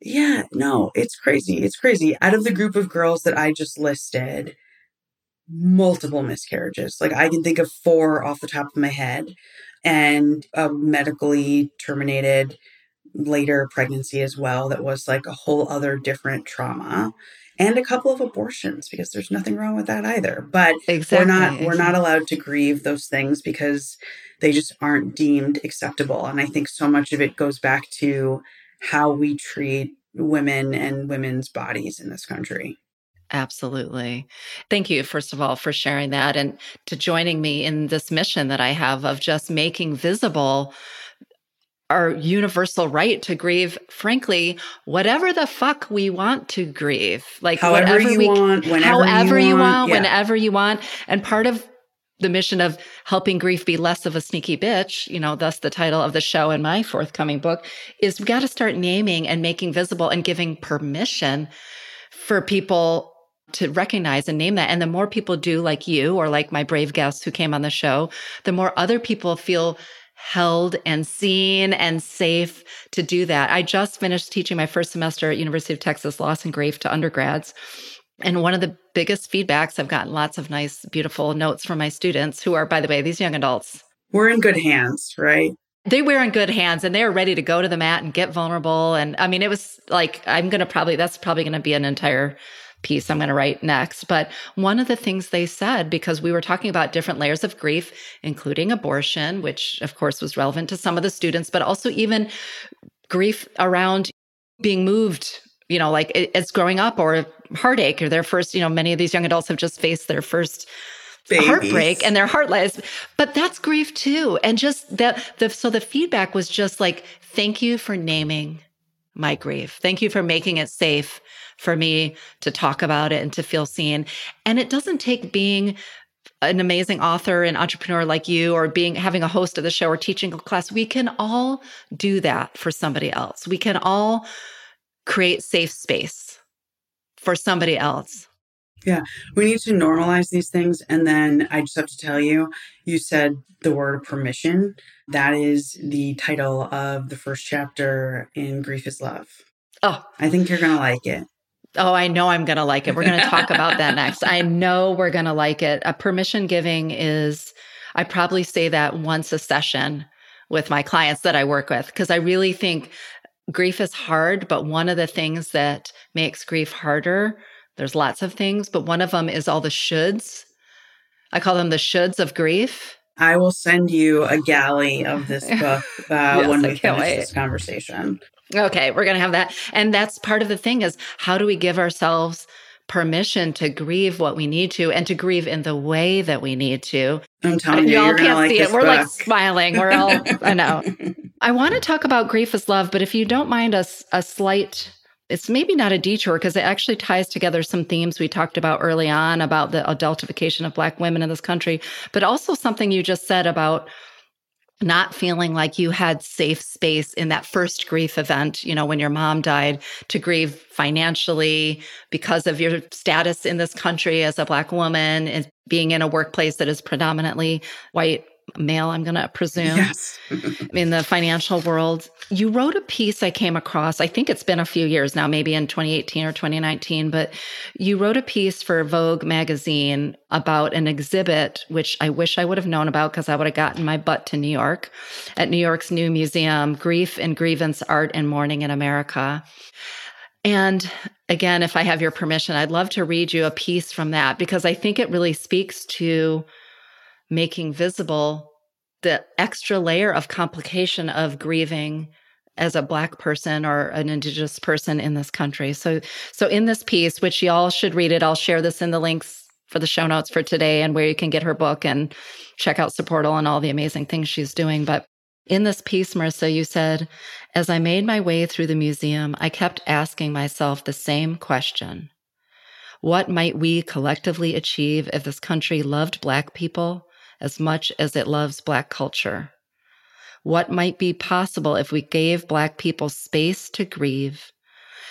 Yeah, no, it's crazy. It's crazy. Out of the group of girls that I just listed, multiple miscarriages. Like I can think of four off the top of my head, and a medically terminated later pregnancy as well that was like a whole other different trauma and a couple of abortions because there's nothing wrong with that either but exactly. we're not we're not allowed to grieve those things because they just aren't deemed acceptable and i think so much of it goes back to how we treat women and women's bodies in this country Absolutely. Thank you, first of all, for sharing that and to joining me in this mission that I have of just making visible our universal right to grieve, frankly, whatever the fuck we want to grieve. Like however whatever you we, want, whenever however you want, want yeah. whenever you want. And part of the mission of helping grief be less of a sneaky bitch, you know, thus the title of the show in my forthcoming book, is we got to start naming and making visible and giving permission for people to recognize and name that. And the more people do, like you or like my brave guests who came on the show, the more other people feel held and seen and safe to do that. I just finished teaching my first semester at University of Texas Loss and Grief to undergrads. And one of the biggest feedbacks, I've gotten lots of nice, beautiful notes from my students who are, by the way, these young adults. We're in good hands, right? They were in good hands and they were ready to go to the mat and get vulnerable. And I mean, it was like, I'm going to probably, that's probably going to be an entire piece I'm going to write next. But one of the things they said, because we were talking about different layers of grief, including abortion, which of course was relevant to some of the students, but also even grief around being moved you know like it's growing up or heartache or their first you know many of these young adults have just faced their first Babies. heartbreak and their heart lies but that's grief too and just that the so the feedback was just like thank you for naming my grief thank you for making it safe for me to talk about it and to feel seen. And it doesn't take being an amazing author and entrepreneur like you or being having a host of the show or teaching a class. We can all do that for somebody else. We can all create safe space for somebody else. Yeah. We need to normalize these things. And then i just have to tell you you said the word permission. That is the title of the first chapter in grief is love. Oh, I think you're going to like it. Oh, I know I'm going to like it. We're going to talk about that next. I know we're going to like it. A permission giving is, I probably say that once a session with my clients that I work with, because I really think grief is hard. But one of the things that makes grief harder, there's lots of things, but one of them is all the shoulds. I call them the shoulds of grief. I will send you a galley of this book uh, yes, when we finish wait. this conversation. Okay, we're going to have that. And that's part of the thing is how do we give ourselves permission to grieve what we need to and to grieve in the way that we need to. I'm telling you, y'all can't like see it. We're book. like smiling. We're all, I know. I want to talk about grief is love, but if you don't mind a, a slight, it's maybe not a detour because it actually ties together some themes we talked about early on about the adultification of Black women in this country, but also something you just said about not feeling like you had safe space in that first grief event, you know, when your mom died, to grieve financially because of your status in this country as a Black woman and being in a workplace that is predominantly white male, I'm going to presume, yes. in the financial world. You wrote a piece I came across, I think it's been a few years now, maybe in 2018 or 2019, but you wrote a piece for Vogue magazine about an exhibit, which I wish I would have known about because I would have gotten my butt to New York at New York's new museum, Grief and Grievance Art and Mourning in America. And again, if I have your permission, I'd love to read you a piece from that because I think it really speaks to making visible the extra layer of complication of grieving as a black person or an indigenous person in this country. So so in this piece which y'all should read it, I'll share this in the links for the show notes for today and where you can get her book and check out Supportal and all the amazing things she's doing. But in this piece, Marissa, you said, as I made my way through the museum, I kept asking myself the same question. What might we collectively achieve if this country loved Black people as much as it loves Black culture? What might be possible if we gave Black people space to grieve,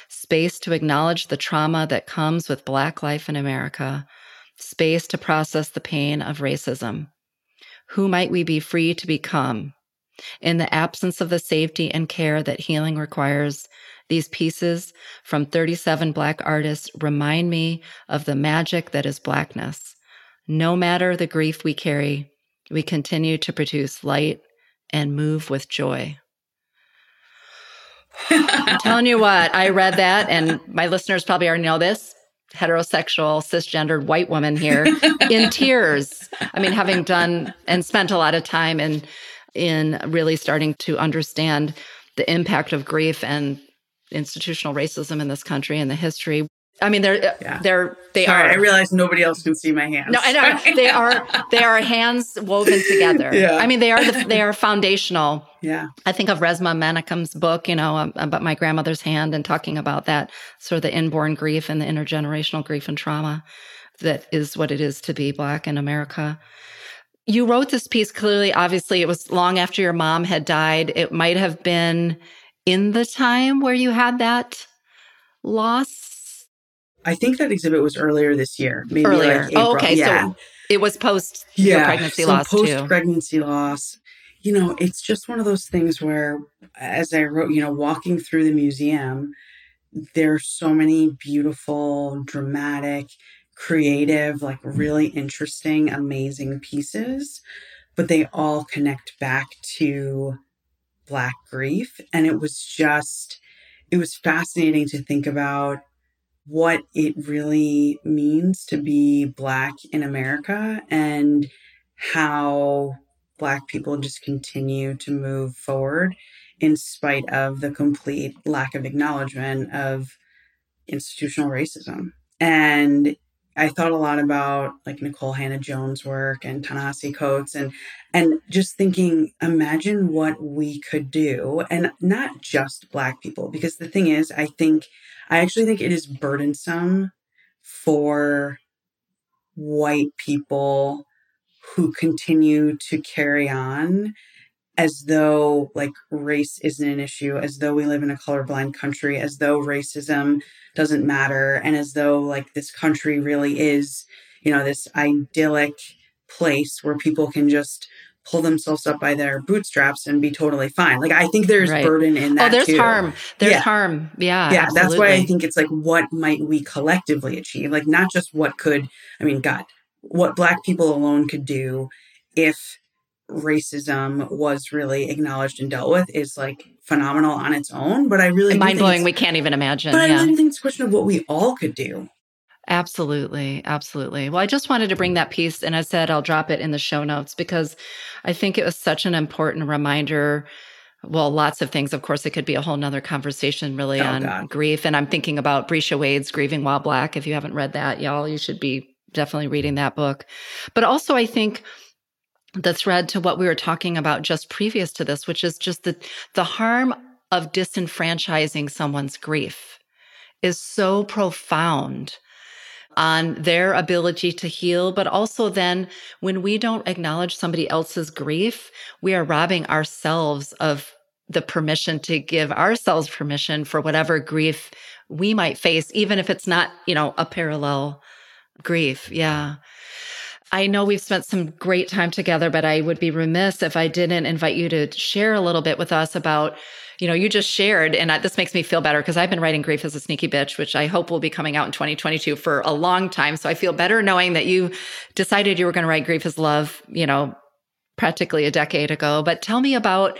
space to acknowledge the trauma that comes with Black life in America, space to process the pain of racism? Who might we be free to become? In the absence of the safety and care that healing requires, these pieces from 37 Black artists remind me of the magic that is Blackness no matter the grief we carry, we continue to produce light and move with joy. I'm telling you what, I read that, and my listeners probably already know this heterosexual, cisgendered white woman here in tears. I mean, having done and spent a lot of time in in really starting to understand the impact of grief and institutional racism in this country and the history. I mean, they're yeah. they're they Sorry, are. I realize nobody else can see my hands. No, I know they are they are hands woven together. Yeah. I mean, they are the, they are foundational. Yeah. I think of Resmaa Menakem's book, you know, about my grandmother's hand and talking about that sort of the inborn grief and the intergenerational grief and trauma that is what it is to be black in America. You wrote this piece clearly. Obviously, it was long after your mom had died. It might have been in the time where you had that loss I think that exhibit was earlier this year. Maybe earlier. Like April. Oh, okay. Yeah. So it was post yeah. pregnancy loss post pregnancy loss. You know, it's just one of those things where, as I wrote, you know, walking through the museum, there's so many beautiful, dramatic, creative, like really interesting, amazing pieces, but they all connect back to Black grief. And it was just, it was fascinating to think about what it really means to be Black in America and how Black people just continue to move forward in spite of the complete lack of acknowledgement of institutional racism. And I thought a lot about like Nikole Hannah-Jones' work and Ta-Nehisi Coates and and just thinking, imagine what we could do, and not just Black people, because the thing is, I think I actually think it is burdensome for white people who continue to carry on as though like race isn't an issue, as though we live in a colorblind country, as though racism doesn't matter, and as though like this country really is, you know, this idyllic place where people can just pull themselves up by their bootstraps and be totally fine. Like I think there's right. burden in oh, that. Oh, there's too. harm. There's yeah. harm. Yeah. Yeah. Absolutely. That's why I think it's like what might we collectively achieve? Like not just what could I mean, God, what black people alone could do if racism was really acknowledged and dealt with is like phenomenal on its own. But I really mind blowing. We can't even imagine. But yeah. I really think it's a question of what we all could do. Absolutely. Absolutely. Well, I just wanted to bring mm. that piece. And I said I'll drop it in the show notes because I think it was such an important reminder. Well, lots of things. Of course, it could be a whole nother conversation really oh, on God. grief. And I'm thinking about Breeshia Wade's Grieving While Black. If you haven't read that, y'all, you should be definitely reading that book. But also, I think the thread to what we were talking about just previous to this, which is just the, the harm of disenfranchising someone's grief is so profound on their ability to heal. But also, then when we don't acknowledge somebody else's grief, we are robbing ourselves of the permission to give ourselves permission for whatever grief we might face, even if it's not, you know, a parallel grief. Yeah. I know we've spent some great time together, but I would be remiss if I didn't invite you to share a little bit with us about you know, you just shared, and I, this makes me feel better because I've been writing Grief as a Sneaky Bitch, which I hope will be coming out in 2022 for a long time. So I feel better knowing that you decided you were going to write Grief as Love, you know, practically a decade ago. But tell me about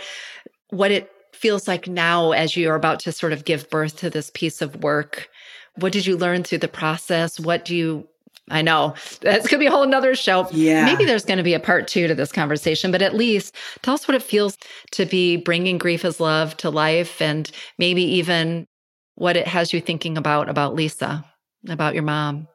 what it feels like now as you're about to sort of give birth to this piece of work. What did you learn through the process? What do you I know that's going to be a whole nother show. Yeah. Maybe there's going to be a part two to this conversation, but at least tell us what it feels to be bringing grief as love to life and maybe even what it has you thinking about, about Lisa, about your mom.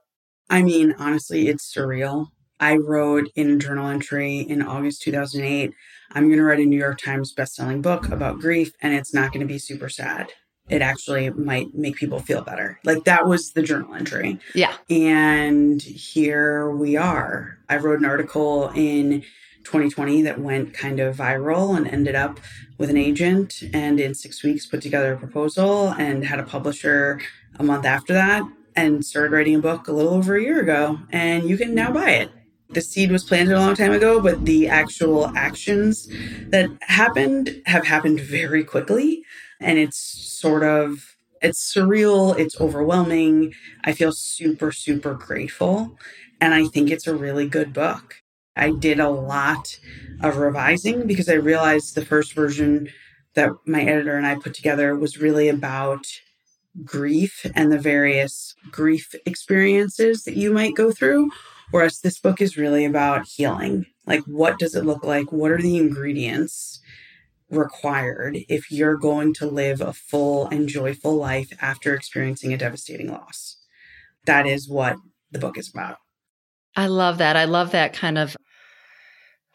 I mean, honestly, it's surreal. I wrote in a journal entry in August 2008, I'm going to write a New York Times bestselling book about grief, and it's not going to be super sad it actually might make people feel better. Like that was the journal entry. Yeah. And here we are. I wrote an article in 2020 that went kind of viral and ended up with an agent and in 6 weeks put together a proposal and had a publisher a month after that and started writing a book a little over a year ago and you can now buy it the seed was planted a long time ago, but the actual actions that happened have happened very quickly and it's sort of it's surreal it's overwhelming. I feel super super grateful and i think it's a really good book. I did a lot of revising because i realized the first version that my editor and i put together was really about grief and the various grief experiences that you might go through whereas this book is really about healing. Like what does it look like? What are the ingredients required if you're going to live a full and joyful life after experiencing a devastating loss. That is what the book is about. I love that. I love that kind of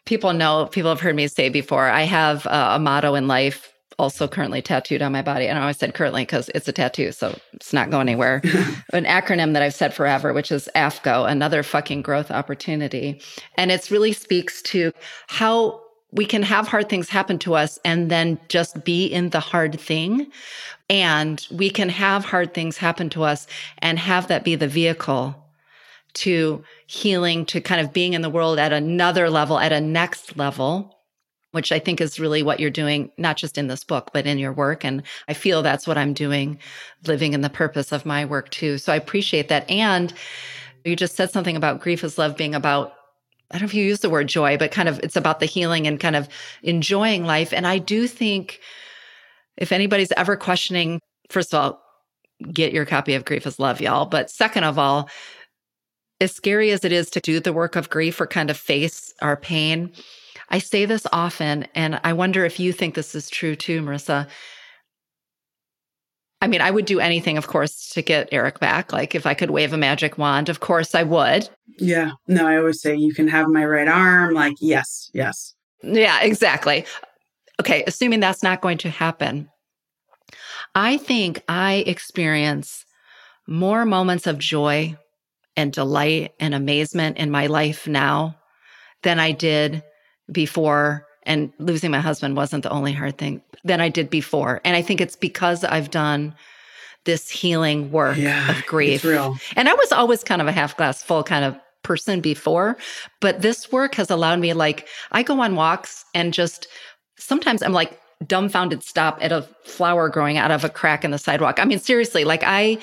people know, people have heard me say before, I have a, a motto in life also currently tattooed on my body. And I always said currently because it's a tattoo, so it's not going anywhere. An acronym that I've said forever, which is AFGO, another fucking growth opportunity. And it really speaks to how we can have hard things happen to us and then just be in the hard thing. And we can have hard things happen to us and have that be the vehicle to healing, to kind of being in the world at another level, at a next level, which I think is really what you're doing, not just in this book, but in your work. And I feel that's what I'm doing, living in the purpose of my work too. So I appreciate that. And you just said something about grief is love being about I don't know if you use the word joy, but kind of it's about the healing and kind of enjoying life. And I do think if anybody's ever questioning, first of all, get your copy of Grief is Love, y'all. But second of all, as scary as it is to do the work of grief or kind of face our pain, I say this often, and I wonder if you think this is true too, Marissa. I mean, I would do anything, of course, to get Eric back. Like if I could wave a magic wand, of course I would. Yeah. No, I always say you can have my right arm. Like, yes, yes. Yeah, exactly. Okay. Assuming that's not going to happen, I think I experience more moments of joy and delight and amazement in my life now than I did before and losing my husband wasn't the only hard thing than I did before. And I think it's because I've done this healing work yeah, of grief. real. And I was always kind of a half glass full kind of person before, but this work has allowed me like I go on walks and just sometimes I'm like dumbfounded stop at a flower growing out of a crack in the sidewalk. I mean seriously, like I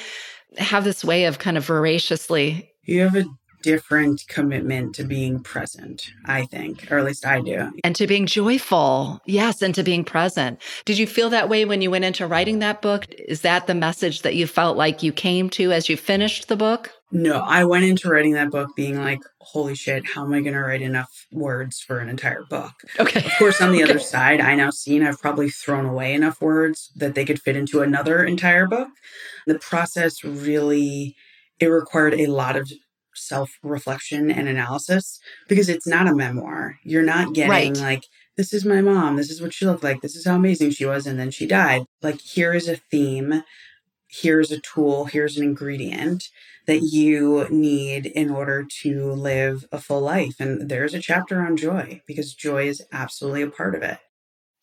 have this way of kind of voraciously you have a different commitment to being present, I think, or at least I do. And to being joyful. Yes. And to being present. Did you feel that way when you went into writing that book? Is that the message that you felt like you came to as you finished the book? No, I went into writing that book being like, holy shit, how am I going to write enough words for an entire book? Okay. Of course, on the okay. other side, I now seen I've probably thrown away enough words that they could fit into another entire book. The process really, it required a lot of self reflection and analysis because it's not a memoir. You're not getting right. like, this is my mom, this is what she looked like, this is how amazing she was, and then she died. Like, here is a theme, here's a tool, here's an ingredient that you need in order to live a full life. And there's a chapter on joy because joy is absolutely a part of it.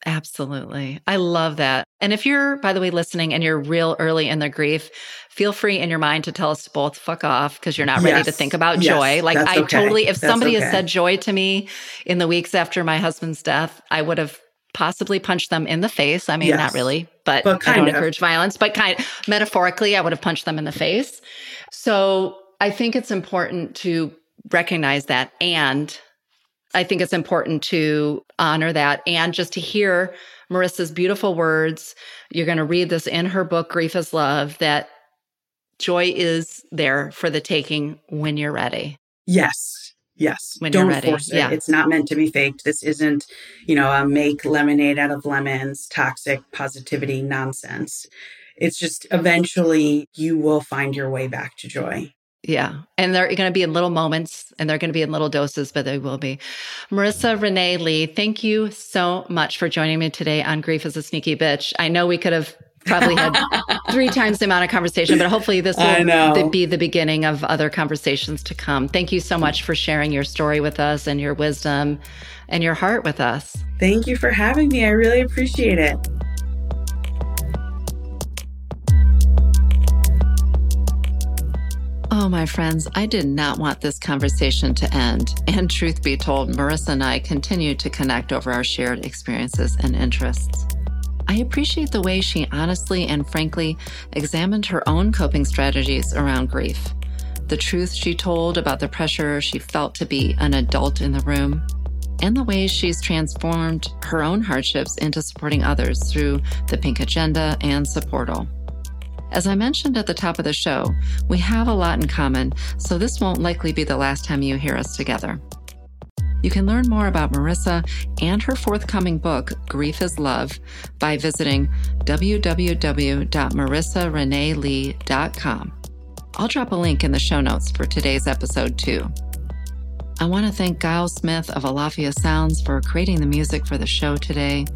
Absolutely. I love that. And if you're, by the way, listening and you're real early in the grief, feel free in your mind to tell us both fuck off because you're not ready yes. to think about yes, joy. Like I okay. totally, if that's somebody okay. has said joy to me in the weeks after my husband's death, I would have possibly punched them in the face. I mean, yes. not really, but, but I don't of. encourage violence, but kind of metaphorically, I would have punched them in the face. So I think it's important to recognize that and I think it's important to honor that and just to hear Marissa's beautiful words. You're going to read this in her book, Grief is Love, that joy is there for the taking when you're ready. Yes. Yes. When Don't you're ready. Force it. Yeah. It's not meant to be faked. This isn't, you know, a make lemonade out of lemons, toxic positivity nonsense. It's just eventually you will find your way back to joy. Yeah. And they're going to be in little moments and they're going to be in little doses, but they will be. Marissa Renee Lee, thank you so much for joining me today on Grief is a Sneaky Bitch. I know we could have probably had three times the amount of conversation, but hopefully this will be the beginning of other conversations to come. Thank you so much for sharing your story with us and your wisdom and your heart with us. Thank you for having me. I really appreciate it. Oh, my friends, I did not want this conversation to end. And truth be told, Marissa and I continue to connect over our shared experiences and interests. I appreciate the way she honestly and frankly examined her own coping strategies around grief, the truth she told about the pressure she felt to be an adult in the room, and the ways she's transformed her own hardships into supporting others through the Pink Agenda and Supportal. As I mentioned at the top of the show, we have a lot in common, so this won't likely be the last time you hear us together. You can learn more about Marissa and her forthcoming book, Grief is Love, by visiting www.marissareneelee.com. I'll drop a link in the show notes for today's episode, too. I want to thank Giles Smith of Alafia Sounds for creating the music for the show today.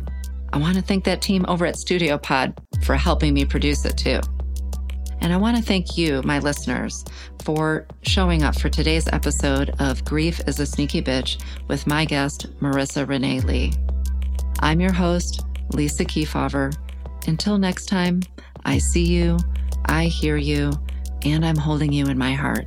I want to thank that team over at Studio Pod for helping me produce it, too. And I want to thank you, my listeners, for showing up for today's episode of Grief is a Sneaky Bitch with my guest, Marissa Renee Lee. I'm your host, Lisa Keefauver. Until next time, I see you, I hear you, and I'm holding you in my heart.